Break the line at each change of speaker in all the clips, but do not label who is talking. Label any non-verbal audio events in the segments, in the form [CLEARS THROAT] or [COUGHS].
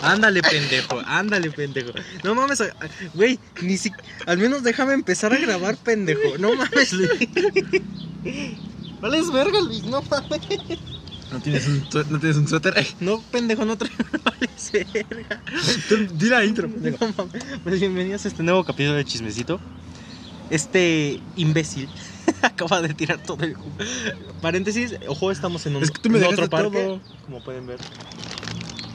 Ándale, pendejo, ándale, pendejo. No mames, güey, ni si... Al menos déjame empezar a grabar, pendejo. No mames, Luis. Vales verga, Luis, no mames.
¿No tienes un, no tienes un suéter? Ay, [LAUGHS]
No, pendejo, no traigo vales verga.
tú, di la intro, pendejo.
No mames. Pues bienvenidos a este nuevo capítulo de Chismecito. Este imbécil [LAUGHS] acaba de tirar todo el jugo. Paréntesis, ojo, estamos en un
Es que tú me
en otro parque.
todo.
Como pueden ver.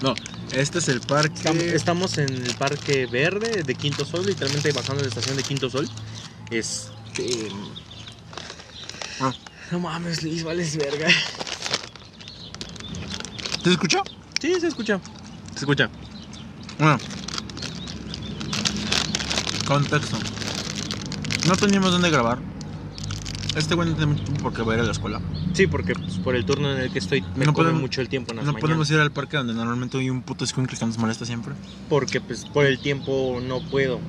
No, este es el parque.
Estamos, en el parque verde de Quinto Sol, literalmente bajando de la estación de Quinto Sol. Este.
Ah.
No mames, Luis, vales verga.
¿Te escuchó?
Sí, se escucha. Se escucha.
Bueno. Contexto. No teníamos dónde grabar. Este güey no tiene mucho tiempo porque va a ir a la escuela.
Sí, porque pues, por el turno en el que estoy me
No
come
podemos-
mucho el tiempo en las
No
mañanas.
podemos ir al parque donde normalmente hay un puto escuincle que nos molesta siempre.
Porque pues por el tiempo no puedo.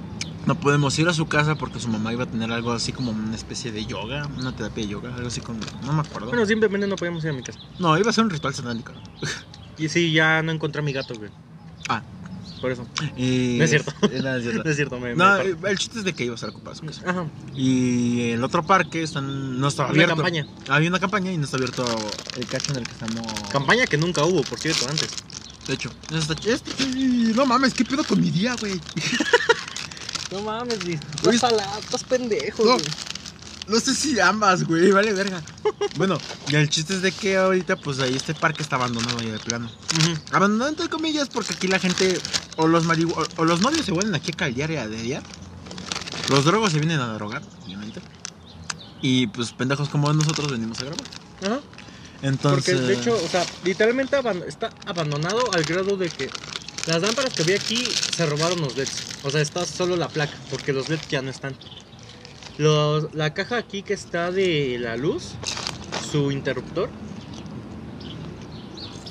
No podemos ir a su casa porque su mamá iba a tener algo así como una especie de yoga, una terapia de yoga, algo así como... No me acuerdo.
Bueno, simplemente no podemos ir a mi casa.
no, iba a ser un ritual satánico.
Y sí, ya no encontré a mi gato, güey.
Ah.
Por eso.
Y
No es cierto.
eh, No, es cierto. [LAUGHS]
No es cierto, me,
No, eh, el chiste es de que iba a ocupado su casa.
Ajá.
Y el otro parque están, no estaba
Una
abierto.
campaña.
Había una campaña y no está abierto el cacho en el que estamos.
Campaña que nunca hubo, por cierto, antes.
De hecho, está este- No mames, ¿qué pedo con mi día, güey? [LAUGHS]
No mames.
Oye,
Estás pendejo, güey.
No sé si ambas, güey, vale verga. bueno, y el chiste es de que ahorita, pues ahí este parque está abandonado ya de plano.
Ujú.
Abandonado entre comillas porque aquí la gente, o los marihu o, o los novios se vuelven aquí a caldear y a dediar. Los drogos se vienen a drogar, obviamente. Y pues pendejos como nosotros venimos a grabar.
Ajá.
Entonces.
Porque de hecho, o sea, literalmente aban- está abandonado al grado de que las lámparas que vi aquí se robaron los LEDs. O sea, está solo la placa, porque los LEDs ya no están. Los- la caja aquí que está de la luz, su interruptor,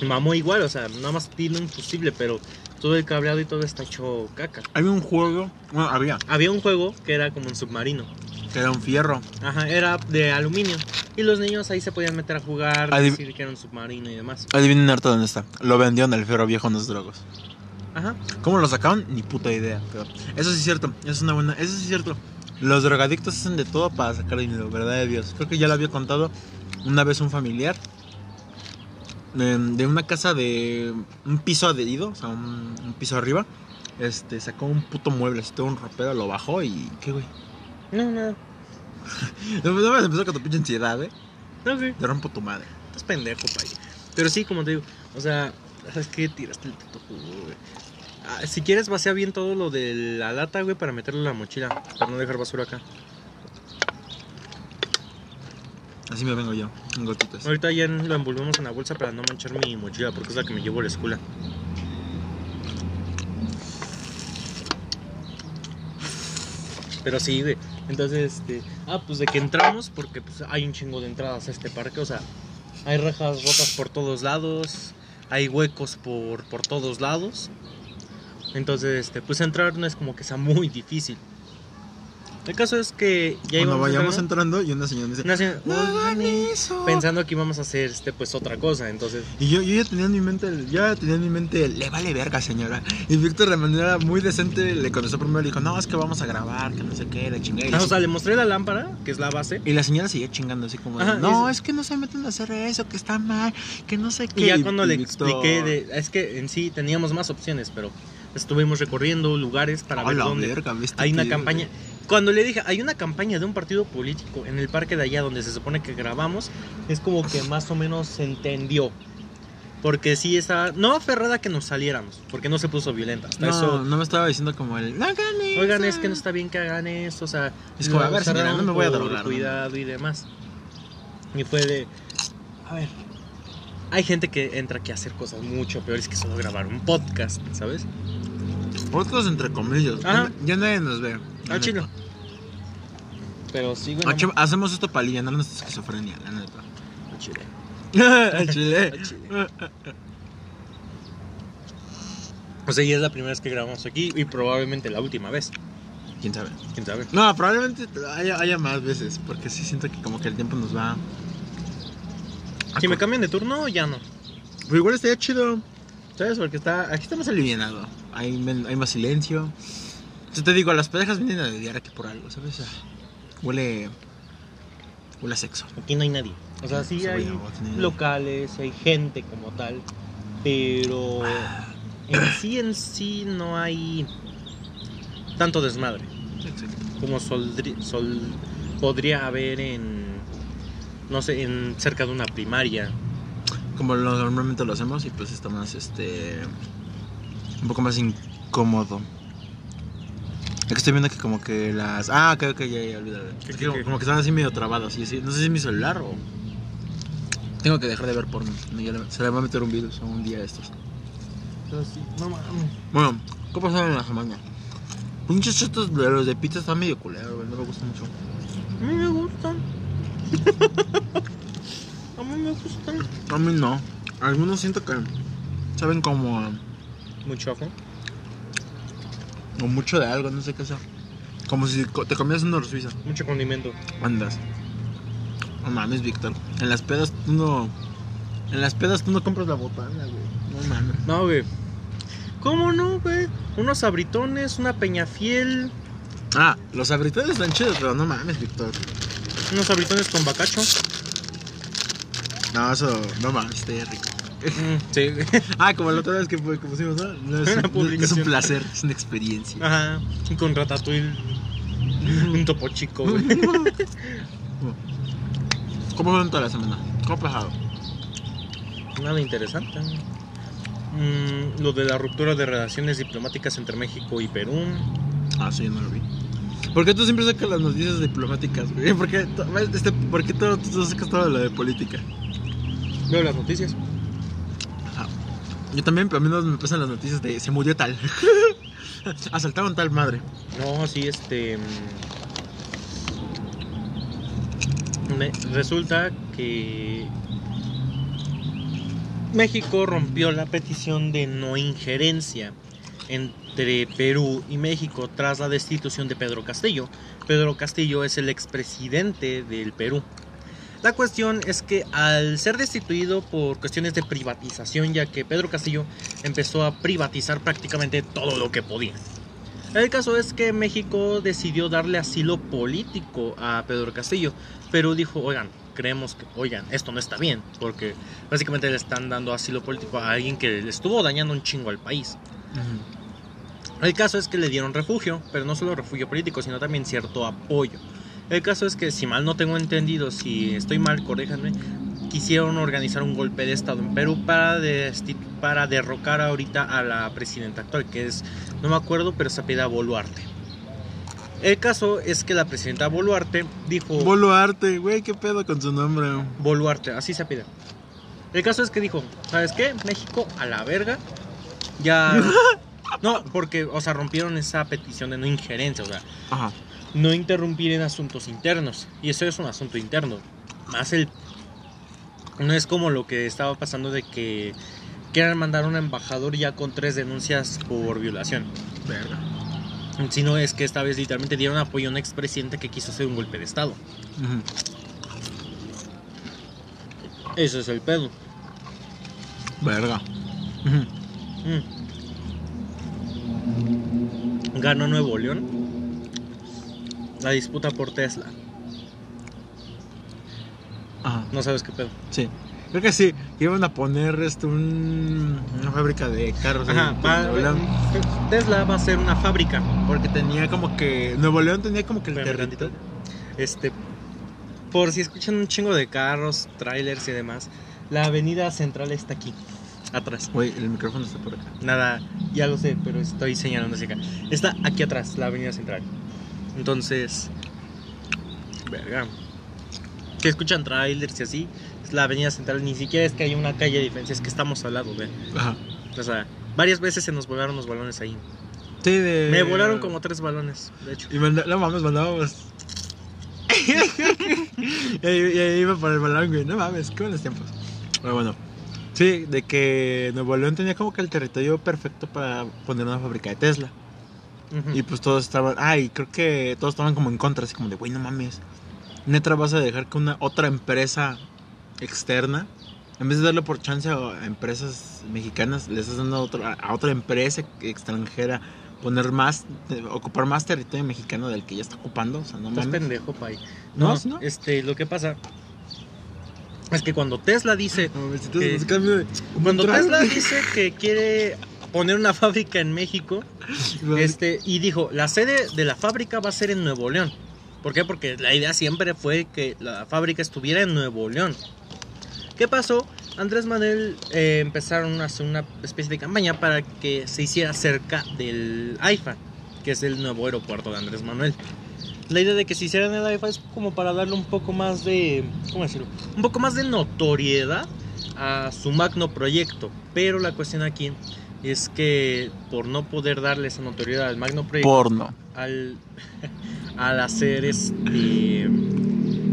mamó igual, o sea, nada más tiene un fusible, pero todo el cableado y todo está hecho caca.
Había un juego, bueno, había,
Había un juego que era como un submarino.
que era un fierro.
Ajá, era de aluminio. Y los niños ahí se podían meter a jugar,
Adiv-
decir que era un submarino y demás.
Adivinen harto dónde está. Lo vendieron al fierro viejo en los drogos.
Ajá.
¿Cómo lo sacaron? Ni puta idea. Pero eso sí es cierto. Eso es una buena. Eso sí es cierto. Los drogadictos hacen de todo para sacar dinero, verdad de Dios. Creo que ya lo había contado una vez un familiar de, de una casa de un piso adherido, o sea, un, un piso arriba. Este sacó un puto mueble, así todo un ropero, lo bajó y. ¿Qué güey?
No, nada. [LAUGHS]
No me empezar con tu pinche ansiedad, eh.
No, sí.
Te rompo tu madre.
Estás pendejo, pay. Pero sí, como te digo, o sea, ¿sabes qué? Tiraste el puto jugo, güey. Ah, si quieres, vacía bien todo lo de la lata, güey, para meterlo en la mochila. Para no dejar basura acá.
Así me vengo yo, en gotitas.
Ahorita ya lo envolvemos en la bolsa para no manchar mi mochila, porque es la que me llevo a la escuela. Pero sí, güey. Entonces, este. Ah, pues de que entramos, porque pues, hay un chingo de entradas a este parque. O sea, hay rejas rotas por todos lados. Hay huecos por, por todos lados. Entonces, este, pues entrar no es como que sea muy difícil. El caso es que ya
Cuando vayamos
entrando,
y una señora me dice,
una señora,
"No
pensando que íbamos a hacer este pues otra cosa entonces
Y yo, yo ya tenía en mi mente, el- ya tenía en mi mente, el, le vale verga, señora. Y Víctor de manera muy decente le contestó primero, le dijo, no, es que vamos a grabar, que no sé qué, la chingada. Y,
Ah, o sea le mostré la lámpara que es la base
y la señora seguía chingando así como,
Ajá,
no,
y-
es que no se meten a hacer eso, que está mal, que no sé qué.
y ya cuando le
Víctor,
expliqué de es que en sí teníamos más opciones pero estuvimos recorriendo lugares para
"A
ver dónde
verga, ¿viste
hay una campaña cuando le dije hay una campaña de un partido político en el parque de allá donde se supone que grabamos es como que más o menos se entendió porque sí estaba no aferrada que nos saliéramos porque no se puso violenta hasta
No,
eso
no me estaba diciendo como el, no hagan eso.
Oigan, es que no está bien que hagan esto, o sea,
Es como, a ver, señora, no me voy a drogar, ¿no?
Cuidado y demás. Y fue de. A ver. Hay gente que entra aquí a hacer cosas mucho peores que solo grabar un podcast, ¿sabes?
Otros entre comillas.
Ajá.
Ya nadie nos ve.
Ah, chilo. Pero sí, bueno.
Ah, Hacemos esto para aliviar nuestra esquizofrenia, la neta. [LAUGHS]
al chile.
Al chile.
Al chile. O sea, y es la primera vez que grabamos aquí y probablemente la última vez.
¿Quién sabe?
¿Quién sabe?
No, probablemente haya, haya más veces, porque sí siento que como que el tiempo nos va... a
Si me cambian de turno, ya no.
Pero igual estaría chido. ¿Sabes? Porque está, aquí está más alivianado. Hay, hay más silencio. Yo te digo, las parejas vienen a lidiar aquí por algo, ¿sabes? Ah, Huele. Huele a sexo.
Aquí no hay nadie. O sea, sí
Sí,
hay locales, hay gente como tal, pero en sí en sí no hay tanto desmadre como soldri- sol- podría haber en no sé, en cerca de una primaria.
Como lo- normalmente lo hacemos y pues está más, este... Un poco más incómodo. Es que estoy viendo que como que las... Ah, ok, ok, ya, ya, olvídalo.
¿Qué,
Es
qué,
que como que están así medio trabadas. Y así, no sé si es mi celular o... Tengo que dejar de ver porno. Se le va a meter un virus a un día de estos. Bueno, ¿qué pasó en la semana? Pinches chetos de los de pizza están medio culeros. No me gusta mucho.
A mí me gustan. [LAUGHS] A mí me gustan.
A mí no. Algunos siento que saben como...
Mucho ajo.
O mucho de algo, no sé qué sea. Como si co- te comías una suiza.
Mucho condimento.
Andas. No mames, Víctor. En las pedas tú no. En las pedas tú no compras la botana, güey. No mames.
No, güey. ¿Cómo no, güey? Unos abritones, una peña fiel,
Ah, los abritones están chidos, pero no mames, Víctor.
unos abritones con bacacho.
No, eso. No mames, está rico. [LAUGHS]
Sí. [LAUGHS]
Ah, como la otra vez que, pusimos, ¿no? No es, [LAUGHS]
Una
un placer, es una experiencia.
Ajá. Con ratatouille. Un topo chico, güey.
¿Cómo fue toda la semana? ¿Cómo ha pasado?
Nada interesante. Mm, lo de la ruptura de relaciones diplomáticas entre México y Perú.
Ah, sí, yo no lo vi. ¿Por qué tú siempre sacas las noticias diplomáticas, güey? ¿Por qué, este, ¿por qué todo, tú sacas todo lo de política?
Veo las noticias.
Yo también, pero a mí no me pasan las noticias de se murió tal. [LAUGHS] Asaltaron tal madre.
No, sí, este. mm, resulta que. México rompió la petición de no injerencia entre Perú y México tras la destitución de Pedro Castillo. Pedro Castillo es el expresidente del Perú. La cuestión es que al ser destituido por cuestiones de privatización, ya que Pedro Castillo empezó a privatizar prácticamente todo lo que podía. El caso es que México decidió darle asilo político a Pedro Castillo, pero dijo, oigan, creemos que, oigan, esto no está bien, porque básicamente le están dando asilo político a alguien que le estuvo dañando un chingo al país. El caso es que le dieron refugio, pero no solo refugio político, sino también cierto apoyo. El caso es que, si mal no tengo entendido, si estoy mal, corríjanme, quisieron organizar un golpe de Estado en Perú para, para derrocar ahorita a la presidenta actual, que es, no me acuerdo, pero se apellida Boluarte. El caso es que la presidenta Boluarte dijo...
Boluarte, güey, qué pedo con su nombre.
Boluarte, así se pide. El caso es que dijo, ¿sabes qué? México a la verga. Ya... [LAUGHS] No, porque, o sea, rompieron esa petición de no injerencia, o sea,
Ajá.
No interrumpir en asuntos internos. Y eso es un asunto interno. Más el... No es como lo que estaba pasando de que quieran mandar a un embajador ya con tres denuncias por violación.
Verga.
Sino es que esta vez literalmente dieron apoyo a un expresidente que quiso hacer un golpe de Estado. Eso es el pedo.
Verga.
Mm. Ganó Nuevo León. La disputa por Tesla.
Ajá.
No sabes qué pedo.
Sí. Creo que sí. Iban a poner esto un, una fábrica de carros.
Ajá, va-
León.
Tesla va a ser una fábrica.
Porque tenía como que. Nuevo León tenía como que el territorio.
Este, por si escuchan un chingo de carros, trailers y demás, la avenida central está aquí, atrás.
Güey, el micrófono está por acá.
Nada, ya lo sé, pero estoy señalando hacia acá. Está aquí atrás, la avenida central. Entonces, verga. Que escuchan trailers y así, es la avenida central. Ni siquiera es que haya una calle de diferencia, es que estamos al lado, ve.
Ajá.
O sea, varias veces se nos volaron los balones ahí.
Sí, de.
Me volaron como tres balones, de hecho.
Y manda, no mames, mandábamos. [LAUGHS] y, ahí, y ahí iba por el balón, güey. No mames, qué buenos tiempos. Pero bueno. Sí, de que Nuevo León tenía como que el territorio perfecto para poner una fábrica de Tesla. Y pues todos estaban. Ay, creo que todos estaban como en contra, así como de, güey, no mames. Neta, vas a dejar que una otra empresa externa En vez de darle por chance a empresas mexicanas, le estás dando a, otro- a otra empresa extranjera poner más, ocupar más territorio mexicano del que ya está ocupando. O sea, no
Estás pendejo, pay.
No,
No, este, lo que pasa es que cuando Tesla dice,
No,
Que-
entonces cambio de-
cuando Tesla dice que quiere poner una fábrica en México, este, y dijo, la sede de la fábrica va a ser en Nuevo León. ¿Por qué? Porque la idea siempre fue que la fábrica estuviera en Nuevo León. ¿Qué pasó? Andrés Manuel eh, empezaron a hacer una especie de campaña para que se hiciera cerca del AIFA, que es el nuevo aeropuerto de Andrés Manuel. La idea de que se hiciera en el AIFA es como para darle un poco más de, ¿cómo decirlo? Un poco más de notoriedad a su magno proyecto. Pero la cuestión aquí es que por no poder darle esa notoriedad al magno proyecto,
Porno.
al, [LAUGHS] al hacer este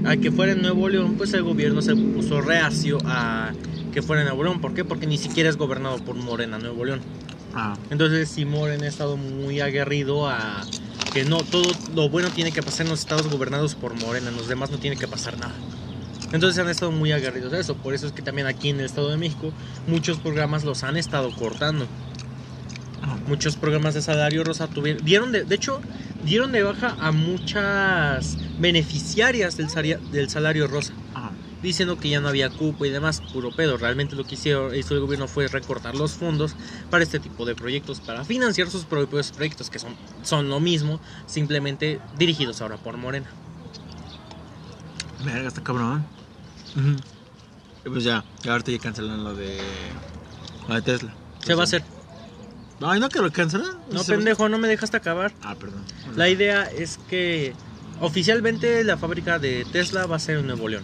a que fuera en Nuevo León, pues el gobierno se puso reacio a que fuera en Nuevo León. ¿Por qué? Porque ni siquiera es gobernado por Morena Nuevo León.
Ah,
Entonces sí Morena ha estado muy aguerrido a que no todo lo bueno tiene que pasar en los estados gobernados por Morena, en los demás no tiene que pasar nada. Entonces han estado muy aguerridos a eso. Por eso es que también aquí en el Estado de México muchos programas los han estado cortando. Muchos programas de salario rosa tuvieron dieron de, de hecho dieron de baja a muchas beneficiarias del, saria- del salario rosa. Diciendo que ya no había cupo y demás puro pedo. Realmente lo que hicieron hizo el gobierno fue recortar los fondos para este tipo de proyectos para financiar sus propios proyectos que son son lo mismo simplemente dirigidos ahora por Morena.
Verga, está cabrón. Y pues ya, ahorita ya cancelan lo de. Lo de Tesla.
se va a hacer
Ay, no que lo cancelan.
no pendejo no me dejaste acabar
Ah, perdón. Bueno.
la idea es que oficialmente la fábrica de Tesla va a ser en Nuevo León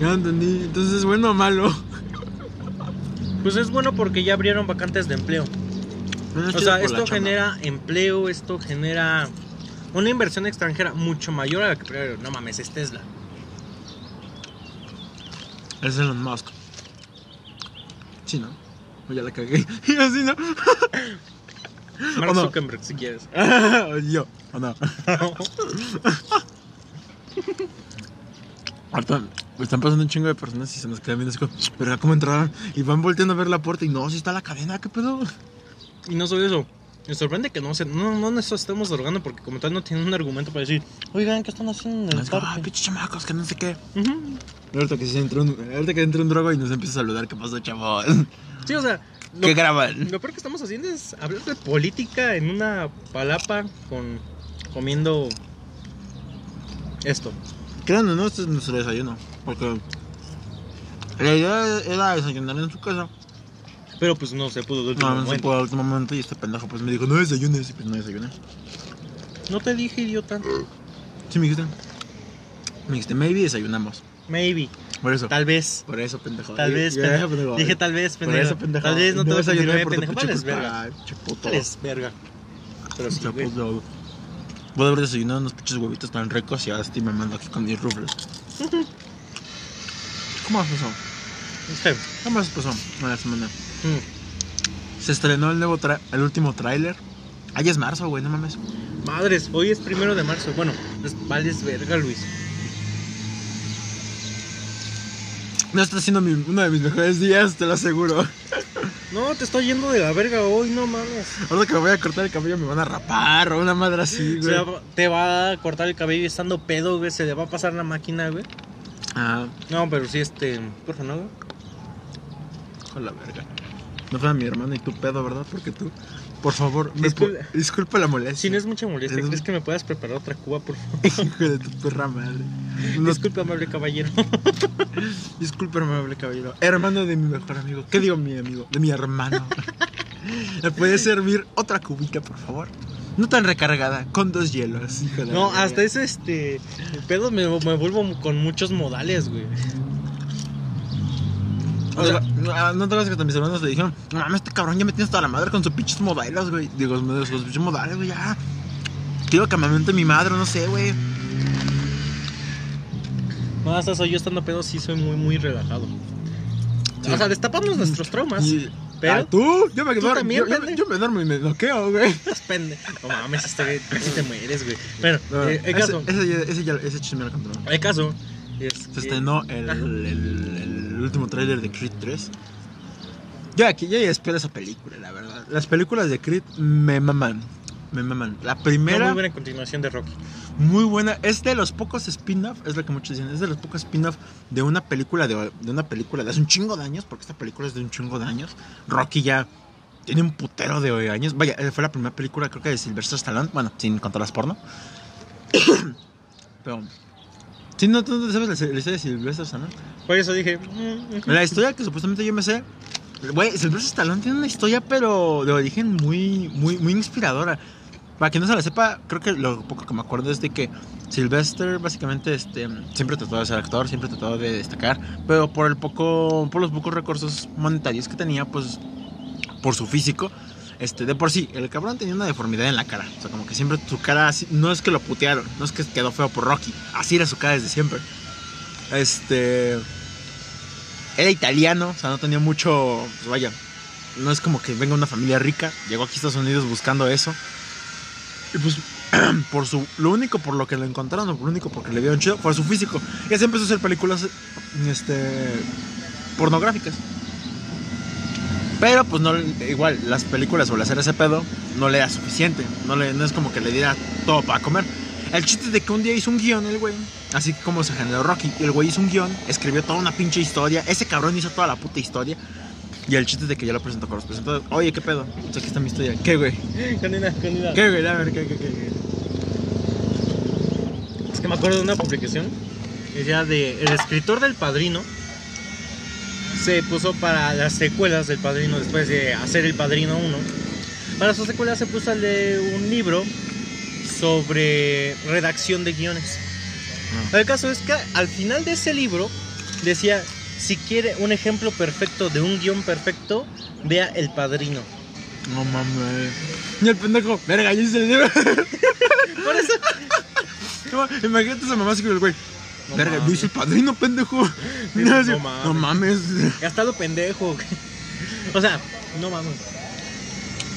Ya entendí. Entonces, ¿es bueno o malo?
Pues es bueno porque ya abrieron vacantes de empleo.
Bueno, es
O sea, esto genera empleo, esto genera una inversión extranjera mucho mayor a la que primero, no mames, es Tesla.
Es Elon Musk. Sí, ¿no? O ya la cagué. [LAUGHS] Y así, ¿no? [LAUGHS]
Mark
¿O no?
Zuckerberg, si quieres. [LAUGHS]
Yo, ¿o no? Ahorita están pasando un chingo de personas y se nos quedan viendo así como, pero ¿cómo entraron? Y van volteando a ver la puerta y no, si está la cadena, ¿qué pedo?
y no solo eso. Me sorprende que no se, no, no nos estemos drogando porque como tal no tienen un argumento para decir, oigan, ¿qué están haciendo en el
Es como, ay,
parque?
pinches chamacos, que no sé qué. Ahorita que se entra un, ahorita que entra un drogo y nos empieza a saludar, ¿qué pasó, chavos?
Sí, o sea, lo,
¿Qué graban?
lo peor que estamos haciendo es hablar de política en una palapa con comiendo esto.
Créanme, no, este es nuestro desayuno. Porque la idea era desayunar en su casa.
Pero pues no se pudo de último
No, no se
momento.
pudo al último momento y este pendejo pues me dijo, no desayunes. Y pues no desayuné.
No te dije, idiota.
Sí, me dijiste. Me dijiste, maybe desayunamos.
Maybe.
Por eso.
Tal vez.
Por eso, pendejo.
Tal vez, pendejo.
pendejo.
Dije tal vez,
Por
pendejo.
eso, pendejo.
Tal vez no te voy a
tu
pendejo. Vales verga.
Ay, pinche puto.
Vales verga. Pero sí,
Pinche
güey.
puto. Puedo haber desayunado unos pinches huevitos tan ricos y ahora estoy mamando aquí con mis rufles. [LAUGHS] ¿Cómo pasó?
Sí.
¿Cómo pasó en la semana?
Mm.
Se estrenó el nuevo tra- el último tráiler. Ay, es marzo, güey, no mames.
Madres, hoy es primero de marzo. Bueno, es, vales verga, Luis.
No está siendo mi- uno de mis mejores días, te lo aseguro.
No, te estoy yendo de la verga hoy, no mames.
Ahora que me voy a cortar el cabello me van a rapar o una madre así, güey.
te va a cortar el cabello estando pedo, güey. Se le va a pasar la máquina, güey.
Ah,
No, pero sí, este. Por favor, no, güey.
con la verga. No fue mi hermano y tu pedo, ¿verdad? Porque tú, por favor, me
Disculpe.
po- disculpa la molestia.
Si no es mucha molestia,
Es-
¿crees que me puedas preparar otra cuba, por favor? [LAUGHS]
Hijo de tu perra madre. [LAUGHS] No,
Disculpa, amable caballero. [LAUGHS]
disculpa, amable caballero. Hermano de mi mejor amigo. ¿Qué digo mi amigo? De mi hermano. ¿Me puede servir otra cubita, por favor? No tan recargada, con dos hielos, hijo de
No, hasta ese, este. El pedo me, me vuelvo con muchos modales, güey.
O sea, no, no te acuerdas que mis hermanos le dijeron, no mames, este cabrón ya me tienes toda la madre con sus pinches modelos, güey. Digo, sus pinches modales, güey, ya. Quiero que me aumente mi madre, no sé, güey.
No, hasta soy yo estando pedo, sí soy muy, muy relajado.
Sí.
O sea, destapamos nuestros traumas.
Y-
Pero-
Ah, tú, yo me
¿Tú
duermo,
también,
yo, yo-
pendejo?
yo me duermo y me noqueo, güey. [LAUGHS]
Estás pende. No mames, este güey, casi te mueres, güey. Bueno,
No,
eh, el
ese,
caso.
ese, ya- ese, ese chisme lo contó.
El caso Es
Se estrenó el, el- el último tráiler de Creed 3. Yo aquí, yo ya espero esa película, la verdad. Las películas de Creed me maman. Me maman. La primera,
muy buena continuación de Rocky.
muy buena. Es de los pocos spin-off, es lo que muchos dicen, es de los pocos spin-off de una película de, de una película de hace un chingo de años, porque esta película es de un chingo de años. Rocky ya tiene un putero de años. Vaya, eh, fue la primera película creo que de Sylvester Stallone, bueno, sin contar las porno. [COUGHS] Pero Sí, no, tú no sabes la, la historia de Sylvester Stallone.
Por eso dije. mm.
La historia que supuestamente yo me sé. Güey, Sylvester Stallone tiene una historia, pero de origen muy, muy, muy inspiradora. Para quien no se la sepa, creo que lo poco que me acuerdo es de que Sylvester básicamente este, siempre trató de ser actor, siempre trató de destacar, pero por el poco, por los pocos recursos monetarios que tenía, pues por su físico, este, de por sí, el cabrón tenía una deformidad en la cara. O sea, como que siempre su cara así, no es que lo putearon, no es que quedó feo por Rocky, así era su cara desde siempre. Este era italiano, o sea, no tenía mucho, pues vaya, no es como que venga una familia rica, llegó aquí a Estados Unidos buscando eso. Y pues [CLEARS THROAT] por su lo único por lo que lo encontraron, o lo único porque le vieron chido fue su físico. Y así empezó a hacer películas este pornográficas. Pero pues no igual las películas o hacer ese pedo no le era suficiente, no le no es como que le diera todo para comer. El chiste es de que un día hizo un guion el güey, así como se generó Rocky. Y el güey hizo un guion, escribió toda una pinche historia. Ese cabrón hizo toda la puta historia. Y el chiste es de que ya lo presentó con los presentadores. Oye, ¿qué pedo? Sea, aquí está mi historia. ¿Qué, güey? [LAUGHS]
Continúa, continúa.
¿Qué, güey? A ver, ¿qué, qué, qué? qué?
Es que me acuerdo de una publicación que decía de el escritor del Padrino se puso para las secuelas del Padrino después de hacer el Padrino 1. Para sus secuelas se puso el de un libro sobre redacción de guiones. El caso es que al final de ese libro decía, si quiere un ejemplo perfecto de un guion perfecto, vea El Padrino.
No mames. Y el pendejo, verga, yo hice el libro. [LAUGHS]
Por eso... [LAUGHS]
Imagínate esa mamá así con el güey.
No
verga, yo
mames.
hice el padrino, pendejo.
Sí, [LAUGHS]
No,
mames.
no mames.
Gastado pendejo. O sea, no mames.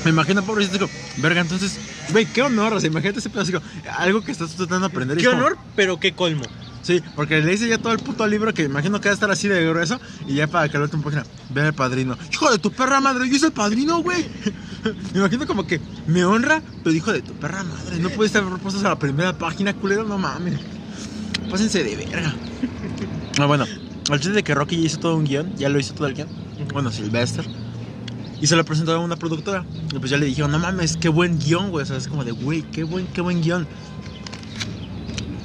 Me imagino, pobrecito, digo, verga, entonces, güey, qué honor. O sea, imagínate ese pedazo, algo que estás tratando de aprender.
Qué
como-
honor, pero qué colmo.
Sí, porque le hice ya todo el puto libro que imagino que va a estar así de grueso. Y ya para que la última página, ve el padrino. Hijo de tu perra madre, yo soy el padrino, güey. Me imagino como que me honra, pero hijo de tu perra madre. No pudiste haber puesto a la primera página, culero, no mames. Pásense de verga. Ah, bueno, al chiste de que Rocky ya hizo todo un guion, ya lo hizo todo el guion. Bueno, Sylvester. Y se lo presentó a una productora. Y pues ya le dijeron, no mames, qué buen guion, güey. O sea, es como de, güey, qué buen, qué buen guion.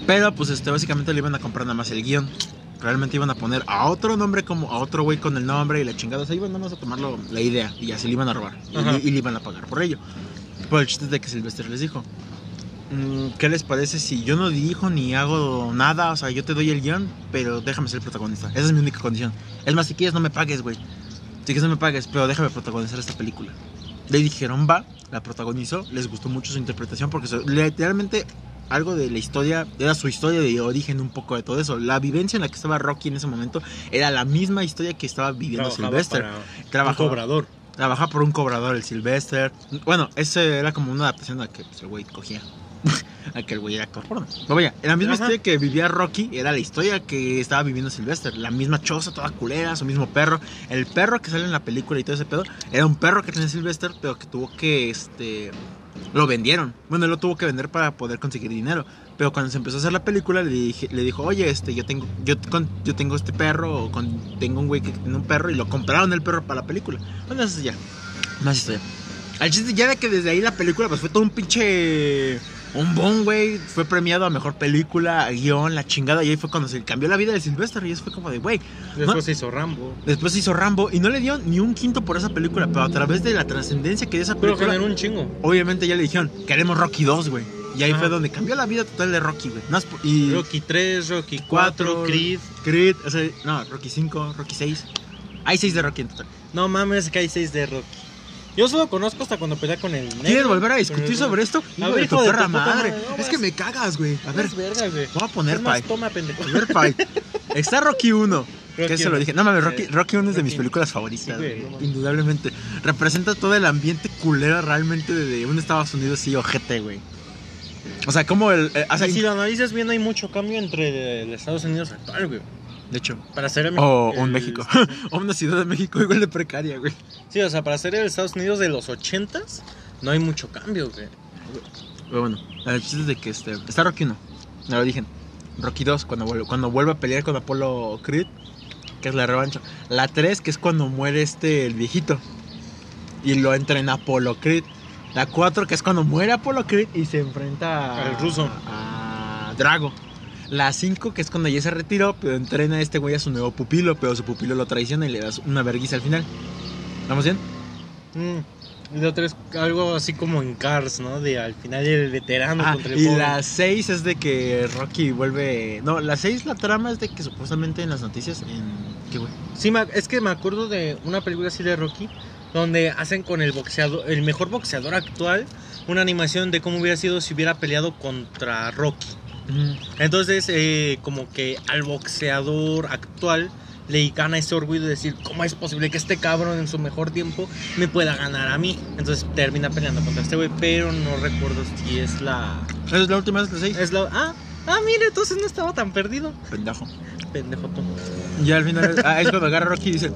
Pero pues este, básicamente le iban a comprar nada más el guion. Realmente iban a poner a otro nombre como a otro güey con el nombre y la chingada. O sea, iban nada más a tomarlo la idea y así le iban a robar. Y, le- y le iban a pagar por ello. Pero el chiste es de que Sylvester les dijo. "Mm, ¿Qué les parece si yo no dirijo ni hago nada? O sea, yo te doy el guion, pero déjame ser el protagonista. Esa es mi única condición. Es más, si quieres no me pagues, güey. Si quieres no me pagues, pero déjame protagonizar esta película. Le dijeron, va, la protagonizó, les gustó mucho su interpretación porque literalmente algo de la historia, era su historia de origen un poco de todo eso. La vivencia en la que estaba Rocky en ese momento era la misma historia que estaba viviendo
Trabajaba
Sylvester. Trabajaba-
un cobrador.
Trabajaba por un cobrador, el Sylvester. Bueno, ese era como una adaptación a que pues, el güey cogía. [LAUGHS] a que el güey era actor porno. Pero vaya, la misma
Ajá.
historia que vivía Rocky era la historia que estaba viviendo Sylvester. La misma choza, toda culera, su mismo perro. El perro que sale en la película y todo ese pedo era un perro que tenía Sylvester, pero que tuvo que, este... Lo vendieron. Bueno, él lo tuvo que vender para poder conseguir dinero. Pero cuando se empezó a hacer la película, le, dije- le dijo, oye, este, yo tengo, yo, con- yo tengo este perro, o con- tengo un güey que tiene un perro, y lo compraron el perro para la película. Bueno, eso ya. Más historia. Al chiste ya de que desde ahí la película pues fue todo un pinche un bon, güey. Fue premiado a mejor película, a guion, la chingada. Y ahí fue cuando se cambió la vida de Sylvester. Y eso fue como de, güey.
Después se hizo Rambo.
Después hizo Rambo y no le dio ni un quinto por esa película. Pero a través de la trascendencia que dio esa
Pero
película,
generó un chingo.
obviamente ya le dijeron, queremos Rocky 2, güey. Y ahí
Ajá.
fue donde cambió la vida total de Rocky, güey. No y
Rocky 3, Rocky 4,
Cuatro.
Creed.
Creed, o sea, no, Rocky 5, Rocky 6. Hay 6 de Rocky en total.
No mames, que hay 6 de Rocky. Yo solo conozco hasta cuando pelea con el negro.
¿Quieres volver a discutir
el-
sobre esto?
A ver,
de tu
hijo de tu
perra madre.
madre, no
es que me cagas, güey. A ver,
verga, güey.
voy a poner pie.
toma, pendejo.
A ver, pie. Está Rocky 1.
Rocky
que se lo dije. No mames, Rocky, Rocky 1 es de mis películas favoritas,
Sí, güey, no
indudablemente. Representa todo el ambiente culero realmente de un Estados Unidos sí, ojete, güey. O sea, como el. eh,
si lo analizas bien, hay mucho cambio entre el Estados Unidos actual, güey.
De hecho.
Para ser el,
O
el-
un México. o [LAUGHS] una ciudad de México igual de precaria, güey.
Sí, o sea, para ser el Estados Unidos de los 80s, no hay mucho cambio, güey.
Pero bueno, el chiste es de que este. Está Rocky 1. Ya lo dije. Rocky 2, cuando vuelve, cuando vuelve a pelear con Apolo Creed, que es la revancha. La 3, que es cuando muere este, el viejito. Y lo entrena Apolo Creed. La 4, que es cuando muere Apolo Creed y se enfrenta
Al ruso.
A Drago. La 5, que es cuando ya se retiró, pero entrena a este güey a su nuevo pupilo, pero su pupilo lo traiciona y le da una verguiza al final. ¿Vamos bien?
Mm. Y de otro es algo así como en Cars, ¿no? De al final el veterano
Ah,
contra el
y
joven.
la 6 es de que Rocky vuelve. No, la 6, la trama es de que supuestamente en las noticias. En... ¿Qué güey?
Sí, es que me acuerdo de una película así de Rocky, donde hacen con el boxeador, el mejor boxeador actual, una animación de cómo hubiera sido si hubiera peleado contra Rocky. Entonces, eh, como que al boxeador actual le gana ese orgullo de decir, ¿cómo es posible que este cabrón en su mejor tiempo me pueda ganar a mí? Entonces termina peleando contra este güey, pero no recuerdo si es la...
Es la última vez que 6.
Es la... Ah, ah, mire, entonces no estaba tan perdido.
Pendejo.
Pendejo tú.
Y al final es, [LAUGHS] ah, es cuando agarra a Rocky y dice: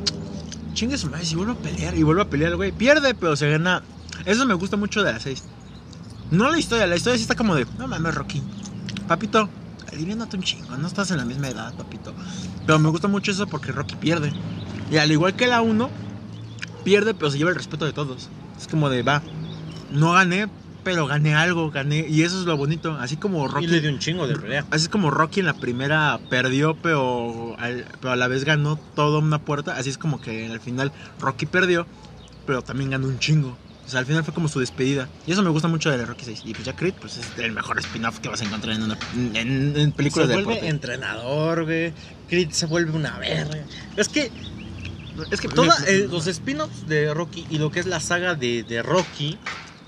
Chingue su madre, si vuelve a pelear. Y vuelve a pelear, güey. Pierde, pero se gana. Eso me gusta mucho de la 6. No la historia, la historia sí está como de: No mames, Rocky. Papito, aliviánate un chingo. No estás en la misma edad, papito. Pero me gusta mucho eso porque Rocky pierde. Y al igual que la 1, pierde, pero se lleva el respeto de todos. Es como de: Va, no gané, pero gané algo, gané. Y eso es lo bonito. Así como Rocky.
Y le dio un chingo de pelea.
Así es como Rocky en la primera perdió, pero, al- pero a la vez ganó toda una puerta. Así es como que al final Rocky perdió, pero también ganó un chingo. O sea, al final fue como su despedida. Y eso me gusta mucho de Rocky 6. Y pues ya Creed, pues es el mejor spin-off que vas a encontrar en, una, en, en películas
se
de
vuelve
deporte.
entrenador, güey. Creed se vuelve una verga. Es que
Es que
toda,
me-
eh, los spin-offs de Rocky y lo que es la saga de, de Rocky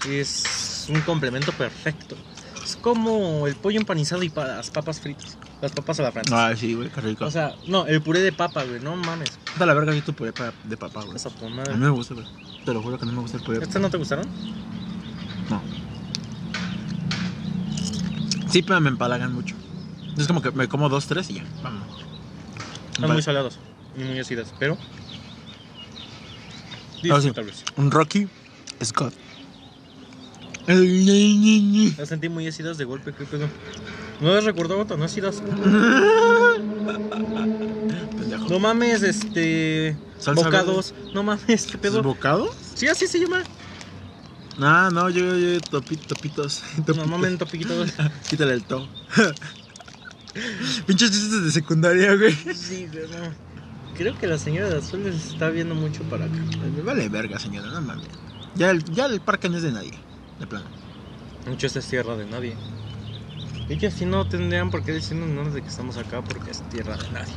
es un complemento perfecto. Es como el pollo empanizado y pa- las papas fritas. Las papas a la francesa.
Ah, sí, güey, qué rico.
O sea, no, el puré de papa, güey, no mames.
Da la verga, yo tu puré pa- de papá, güey. A mí me gusta, güey. Te lo juro que no me gusta el puré.
¿Estas no te gustaron?
No. Sí, pero me empalagan mucho. Es como que me como dos, tres y ya. Vamos.
Están muy salados y muy ácidas, pero.
Ah, sí.
Disfrutables.
Un Rocky Scott.
Las sentí muy ácidas de golpe, ¿qué pedo? No las recordaba tan ácidas.
Pendejo.
No mames, este.
Salsa
bocados. No mames, ¿qué pedo?
¿Bocado?
Sí, así se llama.
Ah, no, yo, yo, topi- topitos. [LAUGHS]
No
topitos.
mames, topiquitos. [LAUGHS]
Quítale el to. [LAUGHS] Pinches chistes de secundaria, güey.
Sí, güey, no. Creo que la señora de azul les está viendo mucho para acá.
Me vale verga, señora, no mames. Ya el, ya el parque no es de nadie. De plano.
Mucho esta es tierra de nadie. Y que así no tendrían por qué decirnos de que estamos acá porque es tierra de nadie.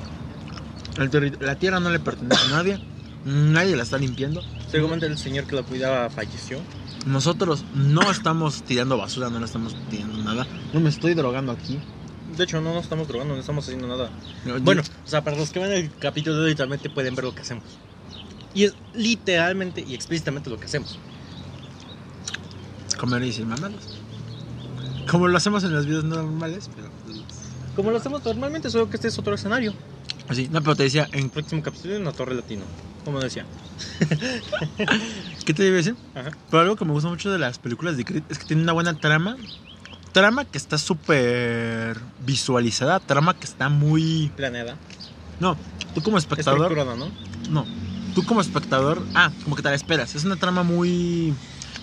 El la tierra no le pertenece a nadie. Nadie la está limpiando.
Seguramente el señor que la cuidaba falleció.
Nosotros no estamos tirando basura, no estamos tirando nada. No me estoy drogando aquí.
De hecho, no nos estamos drogando, no estamos haciendo nada. Bueno, o sea, para los que ven el capítulo de hoy, pueden ver lo que hacemos. Y es literalmente y explícitamente lo que hacemos.
Comer y decir mamadas. Como lo hacemos en las vidas normales, pero.
Como lo hacemos normalmente, solo que este es otro escenario.
Así, no, pero te decía, en,
próximo capítulo en la Torre Latino. Como decía.
¿qué te iba a decir?
Ajá.
Pero algo que me gusta mucho de las películas de Creed es que tiene una buena trama. Trama que está súper visualizada, trama que está muy...
Planeada.
No, tú como espectador...
¿no?
No, tú como espectador... Ah, como que te la esperas. Es una trama muy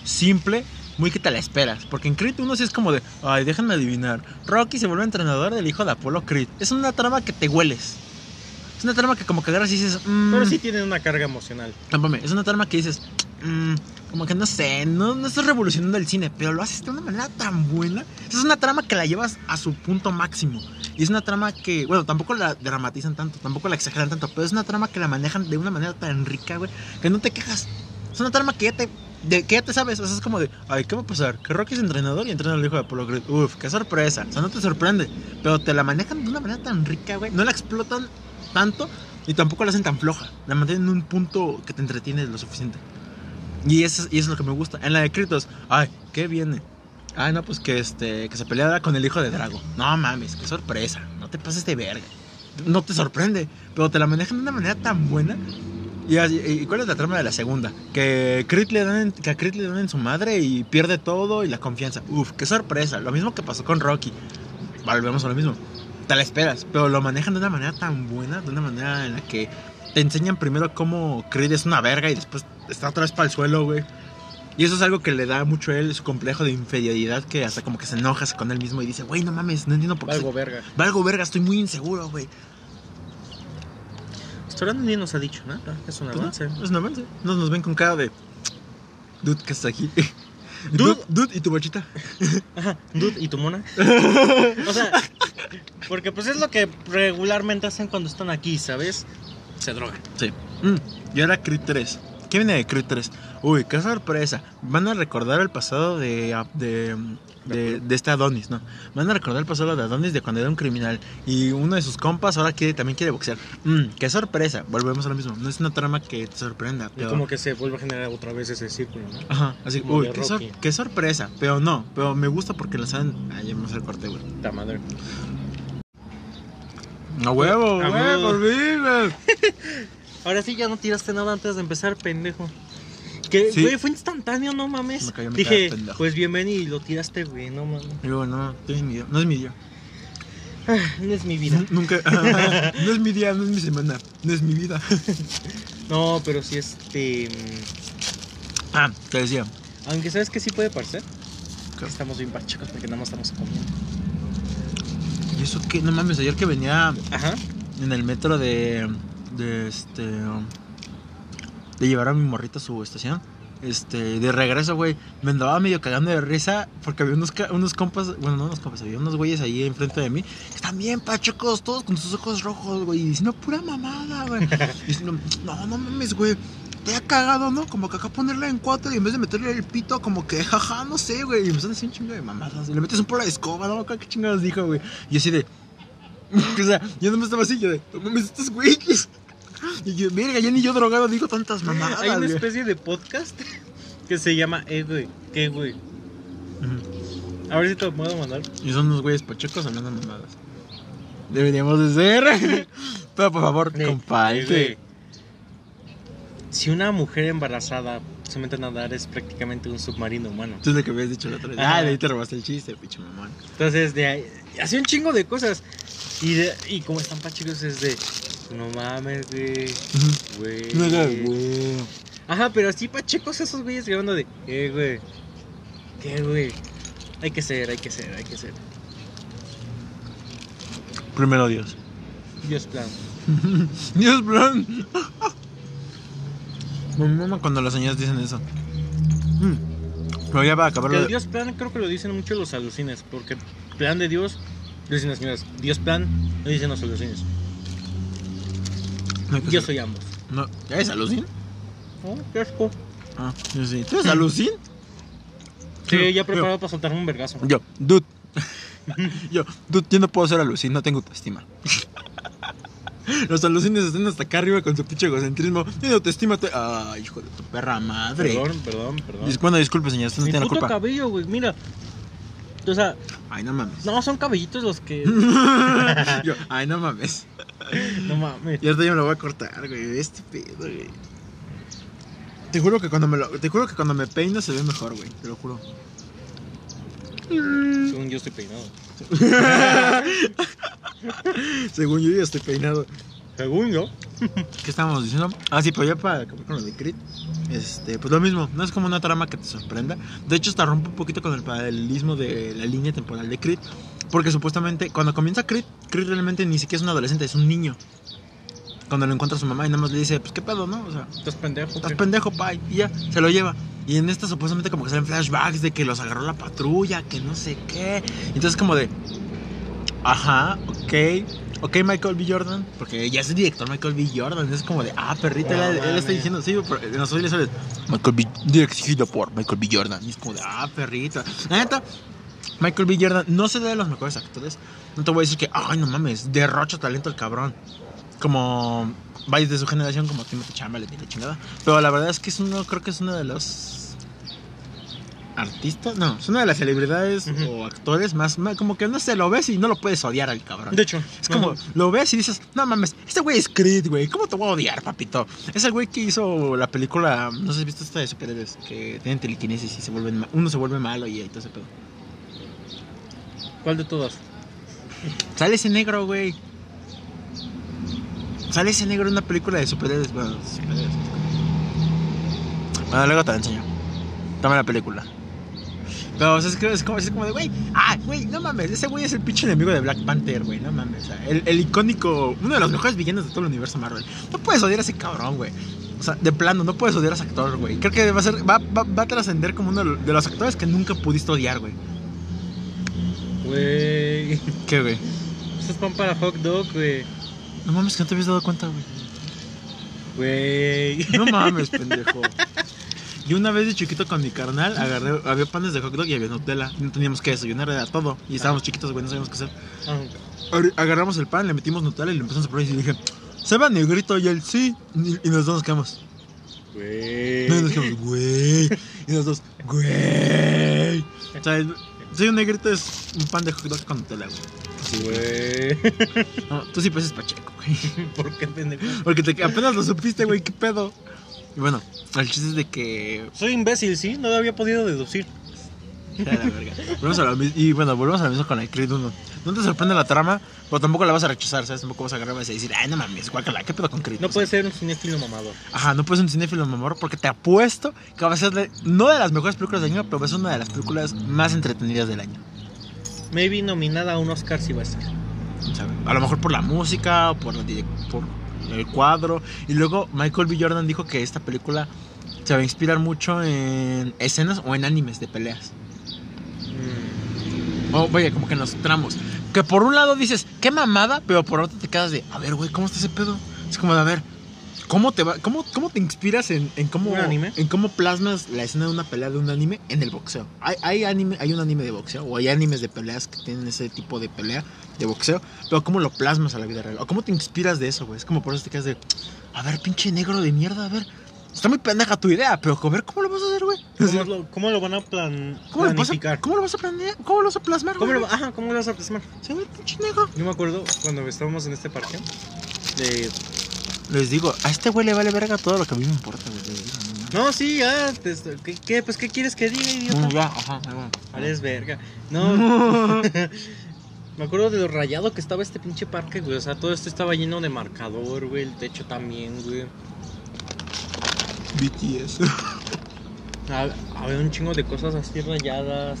simple, muy que te la esperas. Porque en Creed uno sí es como de... Ay, déjenme adivinar. Rocky se vuelve entrenador del hijo de Apolo Creed. Es una trama que te hueles. Es una trama que como que agarras y dices... mm,
Pero sí tiene una carga emocional.
Tápame, es una trama que dices, mm, como que no sé, no, no estás revolucionando el cine, pero lo haces de una manera tan buena. Es una trama que la llevas a su punto máximo. Y es una trama que, bueno, tampoco la dramatizan tanto, tampoco la exageran tanto, pero es una trama que la manejan de una manera tan rica, güey, que no te quejas. Es una trama que ya te, de, ya te sabes, o es como de, ay, ¿qué va a pasar? Que Rocky es entrenador y entrena al hijo de Apollo Creed. Uf, qué sorpresa. O sea, no te sorprende, pero te la manejan de una manera tan rica, güey. No la explotan tanto y tampoco la hacen tan floja. La mantienen en un punto que te entretiene lo suficiente. Y eso, y eso es lo que me gusta. En la de Kritos, ay, ¿qué viene? Ah, no, pues que este que se peleara con el hijo de Drago. No mames, qué sorpresa. No te pases de verga. No te sorprende, pero te la manejan de una manera tan buena. ¿Y, y cuál es la trama de la segunda? Que, Crit le dan que a Crit le dan en su madre y pierde todo y la confianza. Uf, qué sorpresa. Lo mismo que pasó con Rocky. Volvemos a lo mismo. Te la esperas, pero lo manejan de una manera tan buena, de una manera en la que te enseñan primero cómo Creed es una verga y después está otra vez para el suelo, güey. Y eso es algo que le da mucho a él su complejo de inferioridad que hasta como que se enoja con él mismo y dice, güey, no mames, no entiendo por qué.
Algo
soy-
verga.
Valgo verga, estoy muy inseguro, güey.
Ahora nadie nos ha dicho nada. Es un
Pues
avance.
es un avance. No nos ven con cara de. Dude, ¿qué está aquí? [LAUGHS]
Dude.
Dude, dude, ¿y tu bachita? [LAUGHS]
Ajá, dude, ¿y tu mona? [LAUGHS] o sea, porque pues es lo que regularmente hacen cuando están aquí, ¿sabes? Se drogan.
Sí. Mm, y ahora Creed 3. ¿Qué viene de Creed 3? Uy, qué sorpresa. Van a recordar el pasado de, de, de, de este Adonis, ¿no? Van a recordar el pasado de Adonis de cuando era un criminal. Y uno de sus compas ahora quiere, también quiere boxear. Mm, qué sorpresa. Volvemos a lo mismo. No es una trama que te sorprenda.
Y
Pero...
como que se vuelve a generar otra vez ese círculo, ¿no?
Ajá, así,
como
uy, qué, sor-
Rocky.
qué sorpresa. Pero no, pero me gusta porque lo saben. Ah, ya me hacer el corte, güey.
Ta madre.
A huevo, güey,
huevo.
por güey. [LAUGHS]
Ahora sí ya no tiraste nada antes de empezar, pendejo. Que,
Sí.
güey, fue instantáneo, no mames.
Me cayó
Dije, pues bienvenido y lo tiraste, güey, no mames.
Digo, no, no es mi día. No es mi día.
Ah, No es mi vida.
N- Nunca. [LAUGHS] no es mi día, no es mi semana. No es mi vida. [LAUGHS]
No, pero sí este. mm,
Ah, te decía.
Aunque sabes que sí puede parecer.
¿Qué?
Estamos bien pachecos porque nada más estamos comiendo.
¿Y eso qué? No mames, ayer que venía
Ajá.
en el metro de. de este. De llevar a mi morrito a su estación. Este, de regreso, güey, me andaba medio cagando de risa porque había unos, unos compas, bueno, no unos compas, había unos güeyes ahí enfrente de mí que están bien pachecos, todos con sus ojos rojos, güey, y diciendo pura mamada, güey. Diciendo, no, no mames, güey, te ha cagado, ¿no? Como que acá ponerle en cuatro y en vez de meterle el pito, como que jaja, no sé, güey, y me están haciendo un chingo de mamadas. Y le metes un poco de escoba, ¿no? ¿Qué chingados dijo, güey? Y así de, [LAUGHS] o sea, yo no me estaba así, yo de, no mames, estos güeyes. Y yo, verga, ya ni yo drogado digo tantas mamadas,
Hay una especie de podcast [LAUGHS] que se llama Eh, güey. ¿Qué, güey? A ver si te lo puedo mandar.
Y son unos güeyes pachecos hablando mamadas. Deberíamos de ser. [LAUGHS] Pero por favor,
Eh,
comparte.
eh. Si una mujer embarazada se mete a nadar es prácticamente un submarino humano.
Tú es lo que habías dicho la otra vez. Ah, de ahí te robaste el chiste, pinche mamón.
Entonces, de ahí, hace un chingo de cosas. Y, de, y como están pachecos es de, no mames, güey, güey.
No era güey.
Ajá, pero así pachecos esos güeyes grabando de, eh, güey, qué, güey. Hay que ser, hay que ser, hay que ser.
Primero Dios.
Dios plan. [LAUGHS]
Dios, plan. [LAUGHS] Mi mamá cuando las señoras dicen eso. Mm. Pero ya va a acabar
el Dios plan creo que lo dicen mucho los alucines, porque plan de Dios, dicen las señoras. Dios plan, lo dicen los alucines.
No
Yo soy ambos.
No, ¿ya es alucin?
Qué asco.
Ah, yo sí. ¿Tú eres alucin?
Sí, ya preparado para soltarme un vergazo.
Yo, dude. [LAUGHS] yo, dude, yo no puedo ser alucin, no tengo autoestima. [LAUGHS] Los alucines están hasta acá arriba con su pinche egocentrismo. Tiene autoestima. Te... Ay, hijo de tu perra madre.
Perdón, perdón, perdón.
Dis- Bueno, disculpe, señor, usted no
Mi
tiene la
puto
culpa.
cabello, güey, mira. O sea,
Ay, no mames.
no, son cabellitos los que... [LAUGHS]
yo, ay, no mames. [LAUGHS]
no mames.
Y ahorita yo me lo voy a cortar, güey. Este pedo, güey. Te juro que cuando me lo, te juro que cuando me peino se ve mejor, güey. Te lo juro.
Según yo estoy peinado. [LAUGHS]
Según yo ya estoy peinado.
Según yo.
¿Qué estábamos diciendo? Ah, sí, pero ya para acabar con lo de Creed. Este, pues lo mismo, no es como una trama que te sorprenda. De hecho, hasta rompe un poquito con el paralelismo de la línea temporal de Creed. Porque supuestamente, cuando comienza Creed, Creed realmente ni siquiera es un adolescente, es un niño. Cuando lo encuentra su mamá y nada más le dice, pues qué pedo, ¿no? O sea,
Estás pendejo.
estás
¿qué?
pendejo, pai. Y ya, se lo lleva. Y en esta supuestamente como que salen flashbacks de que los agarró la patrulla, que no sé qué. Entonces como de, ajá, ok. Ok, Michael B. Jordan, porque ya es el director Michael B. Jordan. Es como de, ah, perrita, él, él está diciendo, sí, pero en los sale Michael B. dirigido por Michael B. Jordan. Y es como de, ah, perrita. La neta, Michael B. Jordan no se de los mejores actores. No te voy a decir que, ay, no mames, derrocha talento el cabrón. Como vais de su generación, como Timothy Chalamet y la chingada. Pero la verdad es que es uno, creo que es uno de los artistas, no, es una de las celebridades o actores más, más- como que no sé, lo ves y no lo puedes odiar al cabrón.
De hecho,
Es como, lo ves y dices, no mames, este güey es Creed, güey, ¿cómo te voy a odiar, papito? Es el güey que hizo la película, no sé si has visto esta de superhéroes, que tienen telequinesis y se vuelven, uno se vuelve malo y todo ese pedo.
¿Cuál de todas?
Sale ese negro, güey. Sale ese negro en una película de superhéroes, bueno, superhéroes. Bueno, luego te la enseño. Toma la película. Pero o sea, es, que es como, es como de, güey, ah, güey, no mames, ese güey es el pinche enemigo de Black Panther, güey, no mames. O sea, el, el icónico, uno de los mejores villanos de todo el universo Marvel. No puedes odiar a ese cabrón, güey. O sea, de plano, no puedes odiar a ese actor, güey. Creo que va a ser, va, va, va a trascender como uno de los actores que nunca pudiste odiar, güey.
Güey.
¿Qué, güey?
Esto es pan para hot dog, güey.
No mames, que no te habías dado cuenta, güey.
Güey.
No mames, pendejo. Yo una vez de chiquito con mi carnal agarré, había panes de hot dog y había Nutella. No teníamos que desayunar, era todo. Y estábamos chiquitos, güey, no sabíamos qué hacer.
Ah,
Agar- Agarramos el pan, le metimos Nutella y le empezamos a probar y dije, ¿se va negrito? Y él, sí. Y, y nos dos nos quedamos.
Güey.
No, nos quedamos, güey. Y nos dos, güey. O sea, soy un negrito es un pan de hot dog con Nutella, güey. Güey. No, tú sí pareces pacheco, güey. [LAUGHS]
¿Por qué pendejo?
Porque te, apenas lo supiste, güey, qué pedo. Y bueno, el chiste es de que
Soy imbécil, ¿sí? No lo había podido deducir. [LAUGHS]
Ya, la verga. Volvemos a lo y bueno, volvemos a lo mismo con el Creed 1. No te sorprende la trama, pero tampoco la vas a rechazar, ¿sabes? Tampoco vas a agarrar y vas a decir, ay, no mames, guácala, ¿qué pedo con Creed?
No
O sea,
puede ser un cinéfilo mamador.
Ajá, no puedes ser un cinéfilo mamor porque te apuesto que va a ser de- no de las mejores películas del año, pero va a ser una de las películas más entretenidas del año.
Maybe nominada a un Oscar si va a estar.
¿sabes? A lo mejor por la música, o por, la direc- por el cuadro. Y luego Michael B. Jordan dijo que esta película se va a inspirar mucho en escenas o en animes de peleas.
Mm,
O vaya, como que en los tramos. Que por un lado dices, qué mamada, pero por otro te quedas de, a ver, güey, ¿cómo está ese pedo? Es como de, a ver, ¿cómo te va, cómo, cómo te inspiras en, en cómo
¿Un anime?
en cómo plasmas la escena de una pelea de un anime en el boxeo? Hay, hay anime, hay un anime de boxeo, o hay animes de peleas que tienen ese tipo de pelea de boxeo, pero cómo lo plasmas a la vida real, o cómo te inspiras de eso, güey. Es como por eso te quedas de, a ver, pinche negro de mierda, a ver. Está muy pendeja tu idea, pero a ver, ¿cómo lo vas a hacer, güey?
¿Cómo, lo, cómo lo van a plan,
¿Cómo lo, vas a,
planificar?
¿Cómo lo vas a planear? ¿Cómo lo vas a plasmar,
¿Cómo
güey?
lo, ajá, ¿Cómo lo vas a plasmar?
Se ve pinche negro.
Yo me acuerdo cuando estábamos en este parque. De...
Les digo, a este güey le vale verga todo lo que a mí me importa, güey. les digo, no,
sí, ya. te- ¿qué, qué? Pues, ¿qué quieres que diga, idiota?
No, ya, ajá.
Vales verga. No, [LAUGHS] [LAUGHS] me acuerdo de lo rayado que estaba este pinche parque, güey. O sea, todo esto estaba lleno de marcador, güey. El techo también, güey.
BTS.
Ha- [LAUGHS] Había un chingo de cosas así rayadas.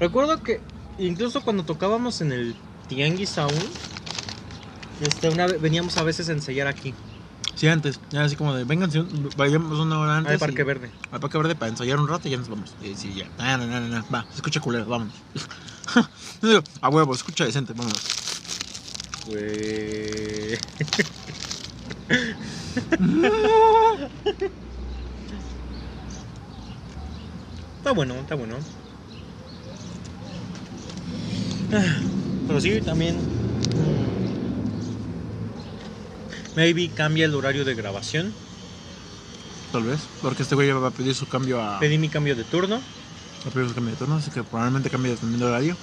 Recuerdo que incluso cuando tocábamos en el Tianguis aún, este, una vez, veníamos a veces a ensayar aquí,
Sí, antes. Ya así como de, vengan, vayamos una hora antes.
al Parque
y-
Verde.
Al Parque Verde para ensayar un rato y ya nos vamos. Y sí, ya. No, no, no, no, no. Va, se escucha culero, vámonos. [LAUGHS] Digo, a huevo, escucha decente, vámonos.
Güey. [LAUGHS] Está bueno, está bueno. Ah, Pero sí, también. Maybe cambia el horario de grabación.
Tal vez. Porque este güey va a pedir su cambio a.
Pedí mi cambio de turno.
Va a pedir su cambio de turno, así que probablemente cambie también de horario.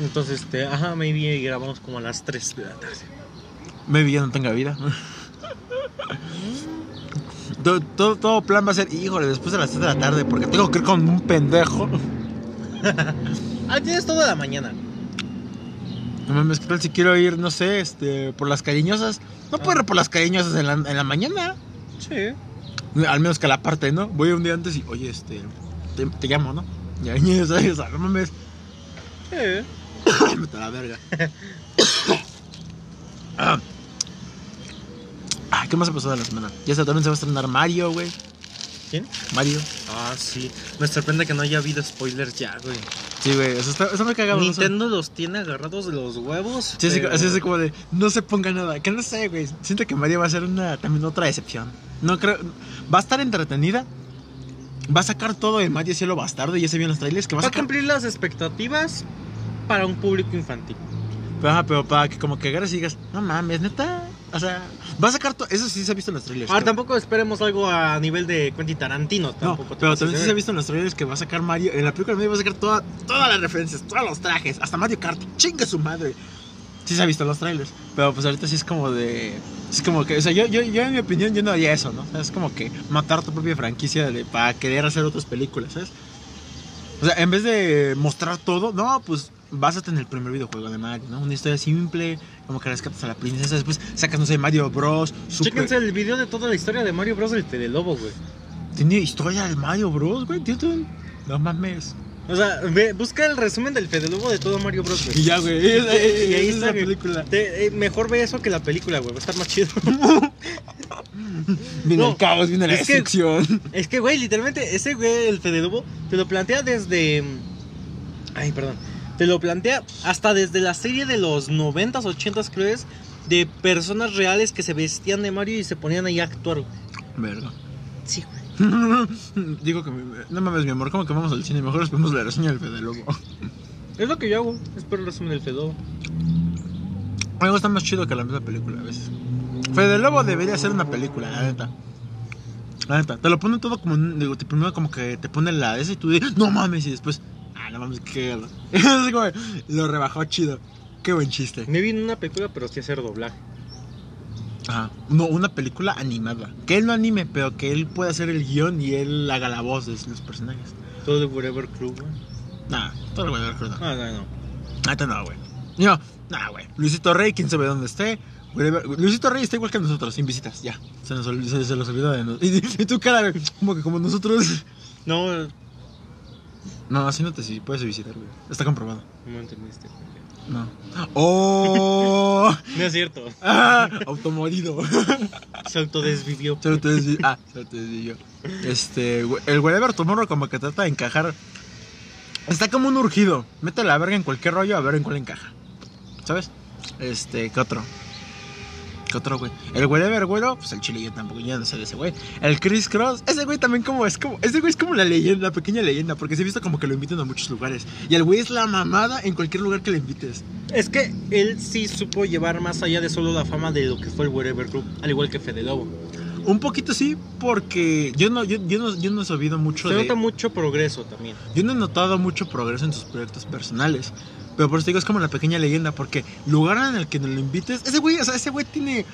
Entonces, este, ajá, maybe grabamos como a las 3 de la tarde.
Maybe ya no tenga vida. todo, todo, todo plan va a ser, híjole, después de las 3 de la tarde, porque tengo que ir con un pendejo. [LAUGHS]
Ah, tienes toda la mañana.
No mames, ¿qué tal si quiero ir, no sé, este, por las cariñosas? No puedo ir por las cariñosas en la, en la mañana.
Sí.
Al menos que a la parte, ¿no? Voy un día antes y, oye, este, te, te llamo, ¿no? Ya, ya, ¿sabes? O sea, no mames,
Sí. [COUGHS]
a la verga. [COUGHS] ah. Ah, ¿qué más ha pasado en la semana? Ya se, también se va a estrenar Mario, güey.
¿Quién?
Mario.
Ah, sí. Me sorprende que no haya habido spoilers ya, güey.
Sí, güey, eso está, está muy cagado. eso.
Nintendo los tiene agarrados de los huevos.
Sí, así,
pero-
así, así como de, no se ponga nada. Que no sé, güey. Siento que Mario va a ser una, también otra decepción. No creo. Va a estar entretenida. Va a sacar todo de Mario Cielo Bastardo. Y ya se vieron los trailers. Que va a
Va a
sacar.
cumplir las expectativas para un público infantil.
Ajá, pero para que como que agarres y digas, no mames, neta. O sea, Va a sacar. Eso sí se ha visto en los trailers.
Ahora
creo.
tampoco esperemos algo a nivel de Quentin Tarantino.
No,
Tampoco
pero también sí se ha visto en los trailers que va a sacar Mario. En la película de Mario va a sacar toda, todas las referencias, todos los trajes, hasta Mario Kart. Chingue su madre. Sí se ha visto en los trailers. Pero pues ahorita sí es como de. Es como que. O sea, yo, yo, yo en mi opinión, yo no haría eso, ¿no? O sea, es como que matar tu propia franquicia de- para querer hacer otras películas, ¿sabes? O sea, en vez de mostrar todo, no, pues básate en el primer videojuego de Mario, ¿no? Una historia simple, como que rescatas a la princesa, después sacas, no sé, Mario Bros. Super...
Chéquense el video de toda la historia de Mario Bros. del Fede Lobo, güey.
Tiene historia de Mario Bros, güey. Tiene No mames.
O sea, ve, busca el resumen del Fede Lobo de todo Mario Bros.
Y
güey.
ya, güey. Y,
Y ahí
es
está,
la película.
Te- eh, mejor ve eso que la película, güey. Va a estar más chido.
Viene
No,
el caos, viene la destrucción.
es que, güey, literalmente, ese güey, el Fede Lobo, te lo plantea desde. Ay, perdón. Te lo plantea hasta desde la serie de los 90s, 80s, creo es. De personas reales que se vestían de Mario y se ponían ahí a actuar.
Verga.
Sí, güey. [LAUGHS]
Digo que. me- No mames, mi amor, ¿cómo que vamos al cine? Mejor esperemos la reseña del Fede Lobo.
Es lo que yo hago. Espero el resumen del Fede Lobo.
Algo está más chido que la misma película a veces. Fede Lobo debería ser una película, la neta. La neta. Te lo ponen todo como. Digo, te primero como que te ponen la esa y tú dices, no mames, y después. Ah, no mames, qué cagado. Así [LAUGHS] como, Lo rebajó chido. Qué buen chiste.
Me vi en una película, pero sí hacer doblaje.
Ajá. No, una película animada. Que él no anime, pero que él pueda hacer el guion y él haga la voz de los personajes.
Todo de Whatever Crew, güey.
Nah, todo lo voy a ver, creo.
Ah, no, no.
Neta no, güey. No, nah, güey. Luisito Rey, quién sabe dónde esté. Whatever. Luisito Rey está igual que nosotros, sin visitas, ya. Se nos se, se los olvidó de nosotros. [LAUGHS] Y, y tu cara, güey, como que como nosotros.
No,
No, así no te sí, puedes visitar, güey. Está comprobado.
no entendiste.
No. ¡Oh! [LAUGHS]
No es cierto. [LAUGHS]
¡Ah! Automorido.
Se autodesvivió.
Se te desvi- Ah, se te desvió. Este, güey, el Whatever Tomorrow como que trata de encajar. Está como un urgido. Mete la verga en cualquier rollo a ver en cuál encaja. ¿Sabes? Este, ¿qué otro? ¿Qué otro, güey? El Whatever, güero, pues el chile yo tampoco, ya no sé de ese güey. El Chris Cross, ese güey también como es como, ese güey es como la leyenda, la pequeña leyenda, porque se ha visto como que lo invitan a muchos lugares. Y el güey es la mamada en cualquier lugar que le invites.
Es que él sí supo llevar más allá de solo la fama de lo que fue el Whatever Crew, al igual que Fede Lobo.
Un poquito sí, porque yo no, yo, yo no, yo no he sabido mucho
Se
de...
nota mucho progreso también.
Yo no he notado mucho progreso en sus proyectos personales. Pero por eso digo, es como la pequeña leyenda. Porque lugar en el que nos lo invites, ese güey, o sea, ese güey tiene.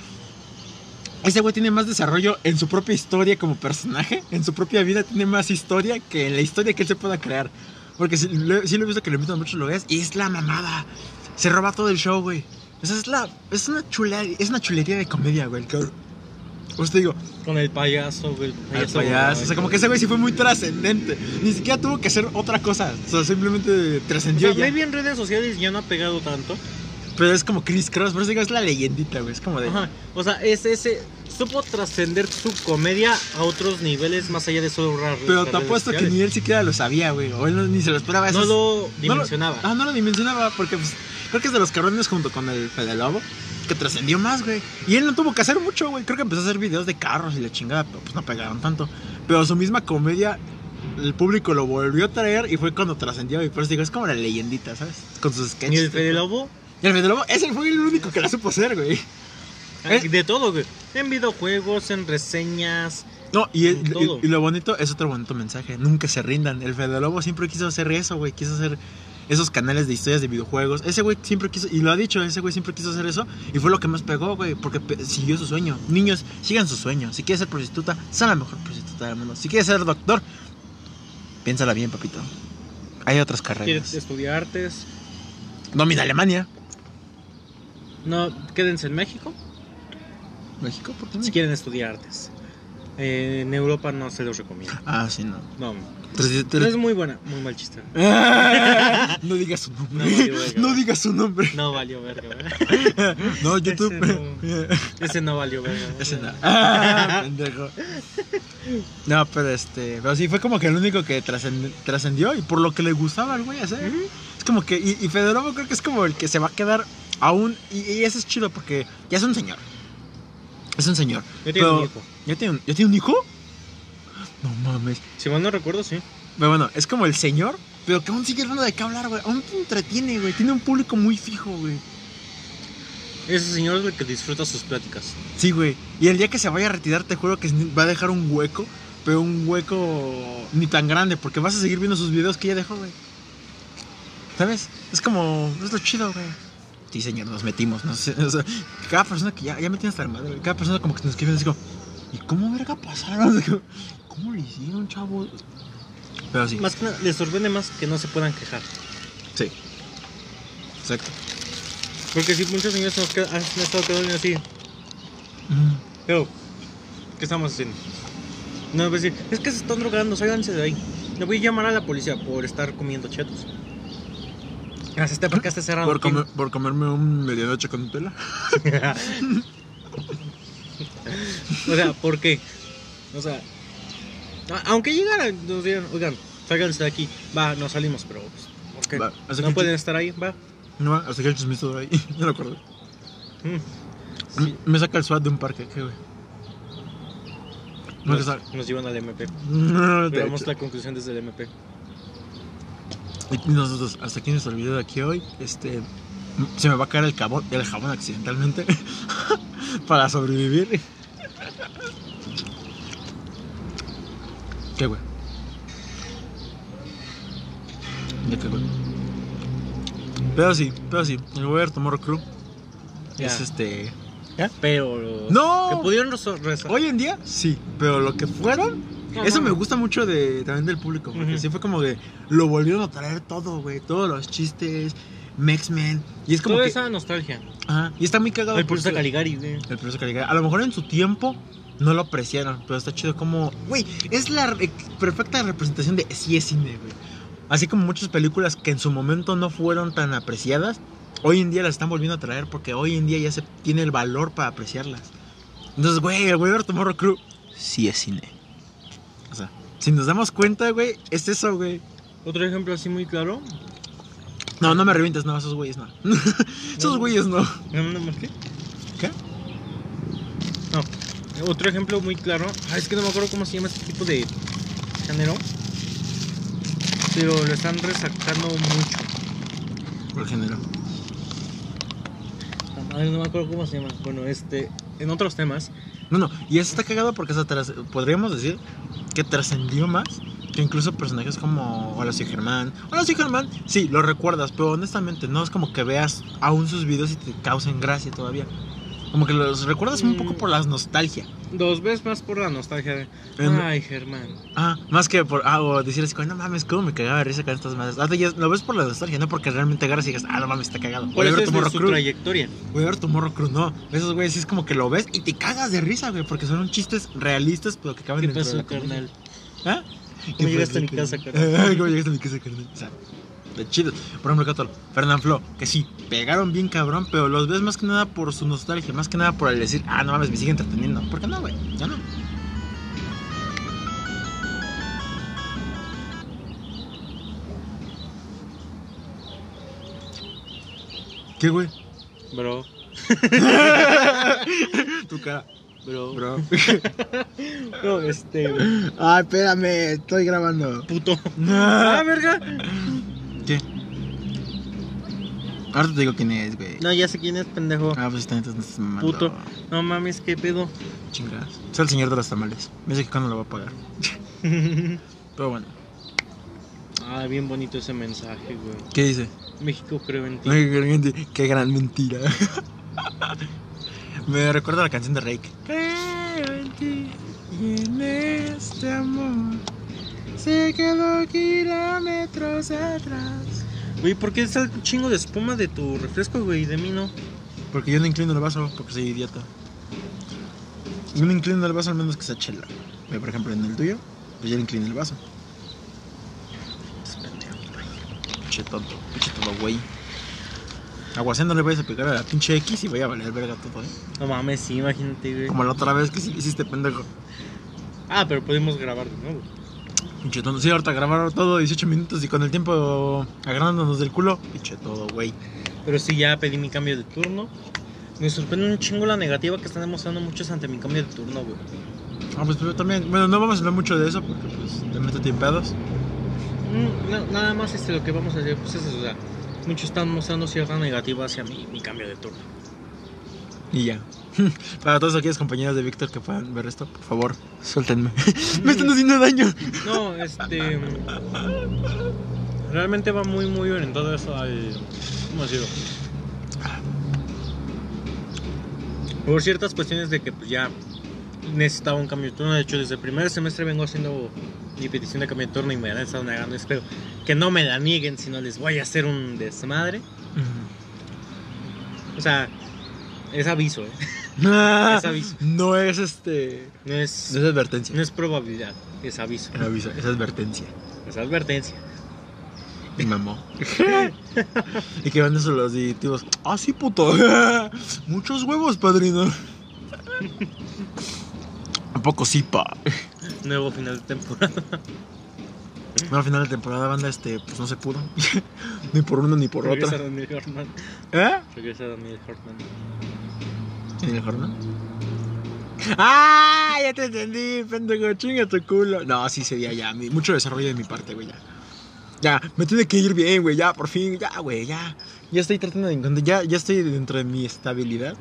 Ese güey tiene más desarrollo en su propia historia como personaje. En su propia vida tiene más historia que en la historia que él se pueda crear. Porque sí, lo- sí lo he visto que lo invitan a muchos lugares y es la mamada. Se roba todo el show, güey. O sea, es la. Es una chulería, es una chulería de comedia, güey. el. Pues te digo,
Con el payaso, güey. el
payaso. O sea, como que ese güey sí fue muy trascendente. Ni siquiera tuvo que hacer otra cosa. O sea, simplemente
O
trascendió
sea,
ya.
maybe en redes sociales ya no ha pegado tanto.
Pero es como Chris Cross, por eso digo, es la leyendita, güey. Es como de.
Ajá. O sea, es ese. Supo trascender su comedia a otros niveles más allá de solo rar-
Pero te apuesto que ni él siquiera lo sabía, güey. O él no- ni se lo esperaba.
No
Eso es-
lo
no
dimensionaba.
ah, no lo dimensionaba, porque pues, creo que es de los cabrones junto con el Fede Lobo que trascendió más, güey. Y él no tuvo que hacer mucho, güey. Creo que empezó a hacer videos de carros y la chingada, pero pues no pegaron tanto. Pero su misma comedia, el público lo volvió a traer y fue cuando trascendió. Y por eso digo, es como la leyendita, ¿sabes? Con sus sketches.
Ni el Fede Lobo.
Y el Fede Lobo, ese fue el único que la supo hacer, güey. [LAUGHS] ¿Eh?
De todo, güey. En videojuegos, en reseñas.
No, y, el- y- y lo bonito es otro bonito mensaje. Nunca se rindan. El Fede Lobo siempre quiso hacer eso, güey. Quiso hacer esos canales de historias de videojuegos. Ese güey siempre quiso, y lo ha dicho, ese güey siempre quiso hacer eso. Y fue lo que más pegó, güey. Porque pe- siguió su sueño. Niños, sigan su sueño. Si quieres ser prostituta, sé la mejor prostituta del mundo. Si quieres ser doctor, piénsala bien, papito. Hay otras
¿Quieres
carreras.
estudiar artes?
Domina Alemania.
No, quédense en México
México, ¿por qué no?
si quieren estudiar artes. Eh, en Europa no se los recomiendo.
Ah, sí, no.
No,
Tres-
es muy buena, muy mal chiste. [LAUGHS]
no digas su nombre.
No, valió verga.
No digas su nombre.
No valió verga.
No, YouTube.
Ese Ese no valió verga.
Ese no. Ah, pendejo. No, pero este. Pero sí, fue como que el único que trascend- trascendió y por lo que le gustaba al güey hacer. Es como que. Y, y creo que es como el que se va a quedar aún. Y, y eso es chido porque ya es un señor. Es un señor.
Yo tengo
Pero-
un hijo.
¿Ya tiene un, ¿ya tiene un hijo? No mames.
Si mal no recuerdo, sí.
Pero bueno, es como el señor, pero que aún sigue dando de qué hablar, güey. Aún te entretiene, güey. Tiene un público muy fijo, güey.
Ese señor es el que disfruta sus pláticas.
Sí, güey. Y el día que se vaya a retirar, te juro que va a dejar un hueco, pero un hueco ni tan grande, porque vas a seguir viendo sus videos que ya dejó, güey. ¿Sabes? Es como, es lo chido, güey. Sí, señor, nos metimos, no sé. [LAUGHS] O sea, cada persona que ya, ya me tiene hasta la madre, güey. Cada persona como que nos escribe así como, ¿y cómo verga pasaron? [LAUGHS] ¿Cómo le hicieron, chavos? Pero sí.
Más que nada, les sorprende más que no se puedan quejar.
Sí. Exacto.
Porque si muchos señores nos qued- han estado quedando así,
Mm.
pero, ¿qué estamos haciendo? No, decir, es que se están drogando, sáiganse de ahí. Le voy a llamar a la policía por estar comiendo chetos. Gracias, este porque está cerrado.
Por, comer- por comerme un medianoche con Nutella. [LAUGHS]
o sea, ¿por qué? O sea, aunque llegaran, nos digan, oigan, sáiganse de aquí. Va, no salimos, pero, pues, ¿por qué?
Va,
no
que-
pueden estar ahí, va.
No, hasta que el chismito ahí. [LAUGHS] No lo acuerdo.
Mm.
Me saca el SWAT de un parque, ¿qué, güey?
Nos, nos llevan al MP.
No,
Veamos la conclusión desde el MP.
Y nosotros, hasta aquí nuestro video de aquí hoy, este, se me va a caer el jabón, el jabón accidentalmente [LAUGHS] para sobrevivir. ¿Qué, güey? ¿De qué, güey? Pero sí, pero sí, el Weber Tomorrow Crew
Ya.
es este...
Pero.
¡No!
Que pudieron reso- reso-
Hoy en día, sí, pero lo que fueron
No,
Eso
no,
me gusta mucho de, también del público, porque
Ujú.
sí fue como que lo volvieron a traer todo, güey. Todos los chistes, Mex-Men. Y es como
Toda
que.
esa nostalgia.
Ajá, y está muy cagado.
El profesor Caligari, güey.
El profesor Caligari. A lo mejor en su tiempo no lo apreciaron, pero está chido como. Güey, es la perfecta representación de sí es cine, güey. Así como muchas películas que en su momento no fueron tan apreciadas, hoy en día las están volviendo a traer porque hoy en día ya se tiene el valor para apreciarlas. Entonces, güey, el Weber Tomorrow Crew sí es cine. O sea, si nos damos cuenta, güey, es eso, güey.
Otro ejemplo así muy claro.
No, no me revientes, no, esos güeyes no. [LAUGHS] esos güeyes no.
¿No, no, no, qué?
¿Qué?
No. Otro ejemplo muy claro. Ah, es que no me acuerdo cómo se llama este tipo de género. Pero lo están resacando mucho.
Por género.
Ay, no me acuerdo cómo se llama. Bueno, este. En otros temas.
No, no, y eso está cagado porque o sea, tras- podríamos decir que trascendió más que incluso personajes como Hola soy Germán. Hola soy Germán, sí, lo recuerdas, pero honestamente no es como que veas aún sus videos y te causen gracia todavía. Como que los recuerdas un poco por la nostalgia.
Dos veces más por la nostalgia de. Ay, Germán.
Ah, más que por. Ah, o decir así, no mames, cómo me cagaba de risa con estas madres. Ahora ya lo ves por la nostalgia, no porque realmente agarras y digas, ah, no mames, está cagado.
Es de
Tomorrow
su
Crew.
trayectoria.
Voy a ver Tomorrow Crew, no. Esos güeyes sí es como que lo ves y te cagas de risa, güey, porque son chistes realistas, pero que caben
¿Qué
dentro de
pasó,
la comedia.
carnal?
¿Ah?
¿Cómo llegaste a mi casa, carnal? [LAUGHS]
¿Cómo llegaste a mi casa, carnal? De chido. Por ejemplo, Catol, Fernán Flo, que sí, pegaron bien cabrón, pero los ves más que nada por su nostalgia, más que nada por el decir, ah, no mames, me sigue entreteniendo. ¿Por qué no, güey? Ya no. ¿Qué, güey?
Bro, [LAUGHS]
Tu cara.
bro.
Bro. [LAUGHS]
No, este.
Ay, espérame, estoy grabando.
Puto. [LAUGHS] Ah, verga.
¿Qué? Ahora te digo quién es, güey.
No, ya sé quién es, pendejo.
Ah, pues está, entonces no.
Puto. No mames, qué pedo.
Chingadas. Es el señor de los tamales. Me dice que cuando lo va a pagar. [LAUGHS] Pero bueno.
Ah, bien bonito ese mensaje, güey.
¿Qué dice?
México creo en ti.
Ay, qué gran- Qué gran mentira. [LAUGHS] Me recuerda la canción de Rake. Creo en ti y en este amor. Se quedó kilómetros atrás.
Güey, ¿por qué está el chingo de espuma de tu refresco, güey? Y de mí no.
Porque yo no inclino el vaso, porque soy idiota. Yo no inclino el vaso al menos que sea chela. Ve, Por ejemplo, en el tuyo, pues yo le inclino el vaso. Pinche tonto, pinche todo güey. Aguacén no le vayas a pegar a la pinche X y vaya a valer verga todo, eh.
No mames, sí, imagínate, güey.
Como la otra vez que sí hiciste pendejo.
Ah, pero podemos grabar de nuevo.
Pinche tonto. Sí, ahorita grabaron todo 18 minutos y con el tiempo agarrándonos del culo. Pinche todo, güey.
Pero sí, ya pedí mi cambio de turno. Me sorprende un chingo la negativa que están demostrando muchos ante mi cambio de turno, güey.
Ah, pues yo también. Bueno, no vamos a hablar mucho de eso porque pues te meto pedos.
Mm, no, nada más este, lo que vamos a hacer, pues es eso, o sea, muchos están mostrando cierta negativa hacia mi, mi cambio de turno.
Y ya. [LAUGHS] Para todos aquellos compañeros de Víctor que puedan ver esto, por favor, suéltenme. [LAUGHS] Me están haciendo daño.
No, este. Realmente va muy, muy orientado eso al. ¿Cómo decirlo? Por ciertas cuestiones de que pues ya necesitaba un cambio de turno. De hecho, desde el primer semestre vengo haciendo mi petición de cambio de turno y me han estado negando. Espero que no me la nieguen, si no les voy a hacer un desmadre. O sea, es aviso, ¿eh?
Es
aviso.
No es este.
No es,
No es advertencia.
no es probabilidad, es aviso.
Es aviso, es advertencia.
Es advertencia.
Y mamó. y que van los directivos. Ah, sí, puto. [LAUGHS] Muchos huevos, padrino. ¿A poco sí, pa?
Nuevo final de temporada.
No, al final de temporada, banda, este, pues no se pudo. [LAUGHS] ni por uno ni por
Regresa
otra.
Daniel Hartman.
¿Eh?
Regresa Daniel Hartman.
¿En el jornal? ¡Ah! Ya te entendí, pendejo, chinga tu culo. No, sí sería ya. mi- mucho desarrollo de mi parte, güey, ya. Ya, me tiene que ir bien, güey, ya, por fin, ya, güey, ya. Ya estoy tratando de encontrar, ya, ya estoy dentro de mi estabilidad.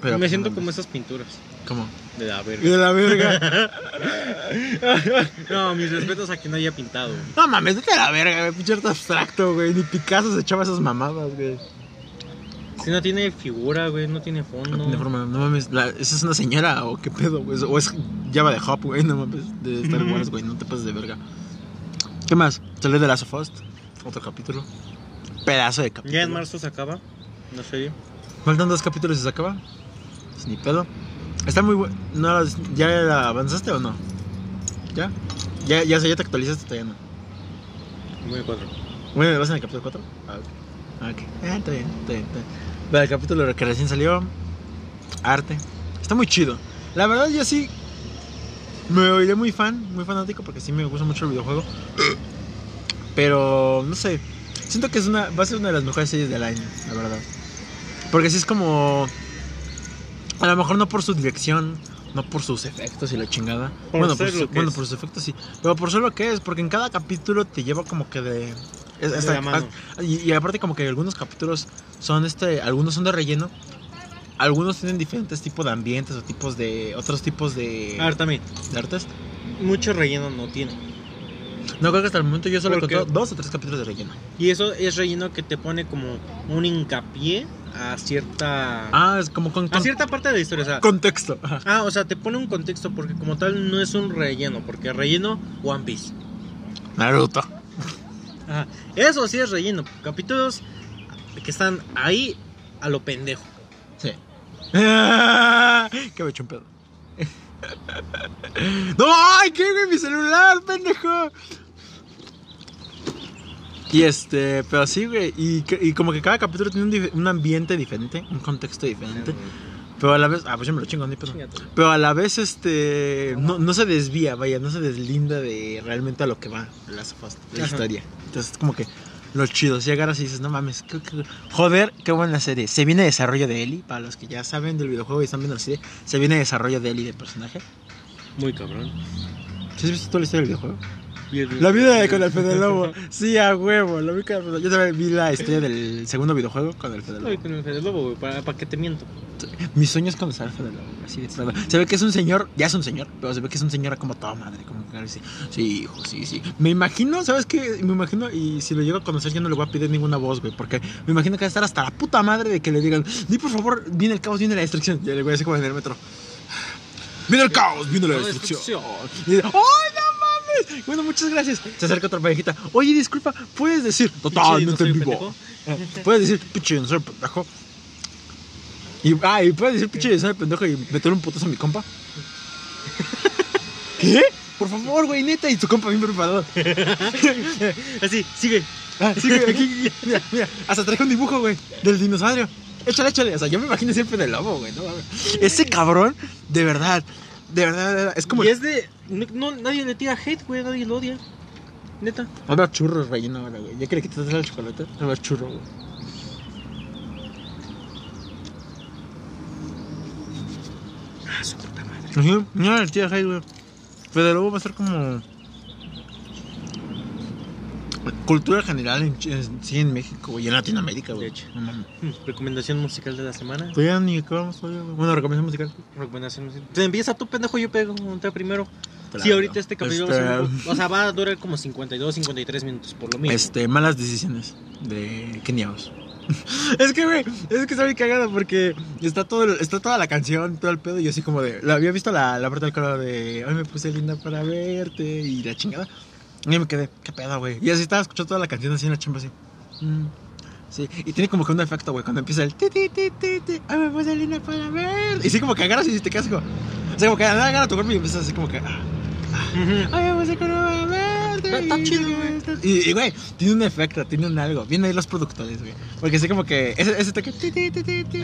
Pero,
me
pues,
siento como esas pinturas
¿Cómo?
de la verga.
de la verga. [LAUGHS]
No, mis respetos a quien no haya pintado. güey.
no mames, vete a la verga, güey, pinche arte abstracto, güey. Ni Picasso se echaba esas mamadas, güey.
Si no tiene figura, güey, no tiene fondo.
No tiene forma, no mames. la- ¿Esa es una señora o qué pedo, güey? O es Java de Hop, güey, no mames. De Star Wars, güey, no te pases de verga. ¿Qué más? Salió de Last of Us, otro capítulo. Pedazo de capítulo.
Ya en marzo se acaba, no sé.
Faltan dos capítulos y se acaba. Pues ni pedo. Está muy bueno. No, ¿Ya la avanzaste o no? ¿Ya? ¿Ya, ya, ya te actualizaste? Todavía no.
Muy cuatro.
Bueno, ¿vas en el capítulo 4? Ah, ok. Ah, ok. Ah, está bien, está bien, está bien. Pero el capítulo que recién salió, arte. Está muy chido. La verdad, yo sí me oiré muy fan, muy fanático, porque sí me gusta mucho el videojuego. Pero, no sé. Siento que es una, va a ser una de las mejores series del año, la verdad. Porque sí es como. A lo mejor no por su dirección, no por sus efectos y la chingada.
Por
bueno, por, su- bueno
es.
por sus efectos sí. Pero por ser lo que es, porque en cada capítulo te lleva como que de. es-
De
hasta-
la mano.
y, y aparte como que algunos capítulos son este, algunos son de relleno, algunos tienen diferentes tipos de ambientes o tipos de otros tipos de,
A ver, también,
de artes.
mucho relleno no tiene.
No creo que hasta el momento yo solo he dos o tres capítulos de relleno.
Y eso es relleno que te pone como un hincapié a cierta.
Ah, es como con,
a cierta parte de la historia. O sea,
contexto.
Ah, o sea, te pone un contexto porque como tal no es un relleno. Porque relleno, One Piece.
Naruto.
Ajá. Eso sí es relleno. Capítulos que están ahí a lo pendejo.
Sí. [LAUGHS] que me eché un pedo. [LAUGHS] ¡No! ¡Ay, qué, güey! ¡Mi celular, pendejo! Y este, pero sí, güey. Y, y como que cada capítulo tiene un, dif- un ambiente diferente, un contexto diferente. Pero a la vez. Ah, pues yo me lo chingo, ni. Pero a la vez, este. No, no se desvía, vaya, no se deslinda de realmente a lo que va la, la historia. Entonces, es como que lo chido. Si agarras y dices, no mames, qué- qué- joder, qué buena serie. Se viene desarrollo de Ellie, para los que ya saben del videojuego y están viendo la serie. Se viene desarrollo de Ellie del personaje.
Muy cabrón.
¿Sí has visto toda la historia del videojuego? La vida de con el Fede Lobo. [LAUGHS] Sí, a huevo. Lo vi con- Yo también vi la historia del segundo videojuego con el Fede
Ay,
Lobo.
con el Fede Lobo, güey, ¿para, para qué te miento?
Mis sueños con el Fede Lobo. Así de plano. Se ve que es un señor, ya es un señor, pero se ve que es un señor como toda madre. Como que dice, sí, hijo, sí, sí. Me imagino, ¿sabes qué? Me imagino, y si lo llego a conocer, yo no le voy a pedir ninguna voz, güey. Porque me imagino que va a estar hasta la puta madre de que le digan, di por favor, viene el caos, viene la destrucción. Y le voy a decir como en el metro. Viene el caos, viene la destrucción.
destrucción.
Y dice, ¡ay, no mames! Bueno, muchas gracias. Se acerca otra parejita. Oye, disculpa, ¿puedes decir totalmente en vivo? Eh, ¿Puedes decir pinche dinosaurio pendejo? Y, ah, y puedes decir pinche dinosaurio pendejo y meter un putazo a mi compa. [LAUGHS] ¿Qué? Por favor, güey, neta. Y tu compa bien preparado. [LAUGHS]
Así, sigue.
Ah, sí, güey, aquí, aquí, [LAUGHS] mira, mira. Hasta traje un dibujo, güey, del dinosaurio. Échale, échale. O sea, yo me imagino siempre del lobo, güey. No. Ese cabrón, de verdad, de verdad, de verdad, es como.
Y es de. No, nadie le tira hate, güey, nadie lo odia. Neta.
Habla churros relleno ahora, güey. Ya que le quitaste el chocolate, habla churro, güey.
Ah, su puta madre.
Ajá, No, el tío Hyde, güey. Fede Lobo va a ser como. cultura general en, en- sí en México, güey, y en Latinoamérica, güey.
De hecho.
No mames.
Hmm, Recomendación musical de la semana.
Todavía ni acabamos todavía, güey. Bueno, recomendación musical.
Recomendación musical. Te empieza tu pendejo, yo pego un té Sí, ahorita este capítulo va a ser
Este,
o sea, va a durar como 52, 53 minutos por lo mismo.
Este, malas decisiones de Keniaos. [LAUGHS] es que, güey, es que está bien cagado porque está, todo, el- está toda la canción, todo el pedo, y yo así como de. La había visto la, la parte del coro de. Ay, me puse linda para verte, y la chingada. Y me quedé, ¿qué pedo, güey? Y así estaba escuchando toda la canción así en la chamba así. Mm, sí, y tiene como que un efecto, güey, cuando empieza el. Ti, ti, ti, ti, ti, Ay, me puse linda para verte. Y sí, como que agarras y te quedas como. O sea, como que agarra tu cuerpo y empiezas así como que. ah,
Ujú.
Ay, vamos a conocer verte.
Está- chido, güey.
Y, güey, tiene un efecto, tiene un algo. Vienen ahí los productores, güey. Porque sé como que ese, ese toque.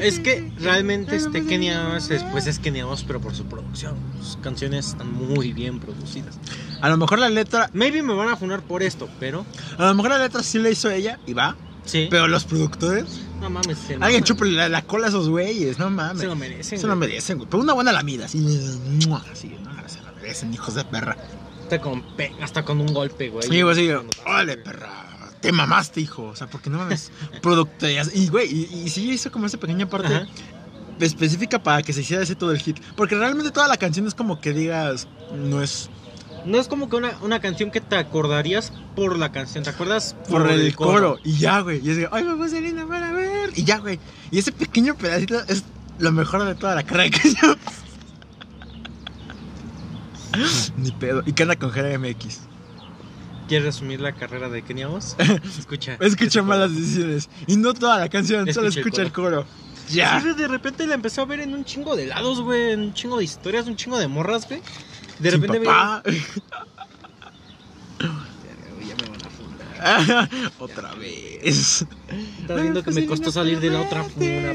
Es que realmente este Kenia es, pues es Kenia Oz, pero por su producción. Sus canciones están muy bien producidas.
A lo mejor la letra.
Maybe me van a funar por esto, pero
A lo mejor la letra sí la hizo ella y va.
sí.
Pero los productores.
no mames, se
Alguien chúpale la, la cola a esos güeyes, no mames.
Se lo merecen.
Se lo merecen, güey. Pero una buena lamida, así. Así, no, se merecen, hijos de perra.
Hasta con, pe- hasta con un golpe, güey.
Sí, güey, sí. Órale, perra. Te mamaste, hijo. O sea, porque no mames. [LAUGHS] Productorías. Y, güey, y, y sí hizo como esa pequeña parte
Ajá.
específica para que se hiciera ese todo el hit. Porque realmente toda la canción es como que digas. No es
No es como que una, una canción que te acordarías por la canción, ¿te acuerdas?
por, el coro. Y ya, güey. Y es de, ay, para ver. Y ya, güey. Y ese pequeño pedacito es lo mejor de toda la carrera de canción. [LAUGHS] Ni pedo. Y canta con GMX.
¿Quieres resumir la carrera de Kenia Oz? [LAUGHS] [LAUGHS] Escucha.
Escucha malas decisiones. Y no toda la canción, solo
Escucha el
coro.
Sí,
Ya.
güey, de repente la empezó a ver en un chingo de lados, güey, en un chingo de historias, un chingo de morras, güey. De
Sin
repente
papá
güey, ya me van a fundar. [LAUGHS]
Otra vez.
Estás viendo que me costó salir de la otra funa.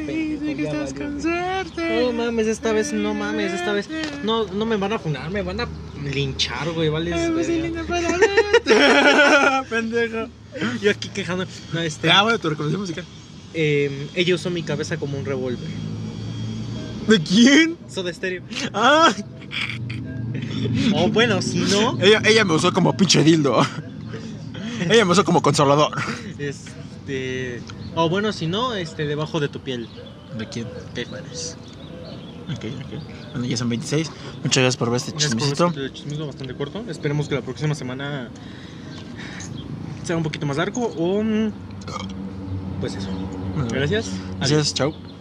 No mames, esta vez, no mames, esta vez. No, no me van a funar, me van a linchar, güey, vale. [LAUGHS]
Pendejo.
Yo aquí quejando. No, este.
Ah, bueno, tu recomendación musical.
eh, ella usó mi cabeza como un revólver.
¿De quién?
Soda Stereo.
Ah,
O bueno, si no,
ella, ella me usó como pinche dildo. [LAUGHS] ella me usó como consolador.
este. O bueno, si no, este, debajo de tu piel.
¿De quién?
Caifanes.
Ok, ok. Bueno, ya son 26. Muchas gracias por ver este chismecito.
este chismito bastante corto. Esperemos que la próxima semana sea un poquito más largo o. mm, Pues eso.
Bueno,
Gracias.
Gracias, chao.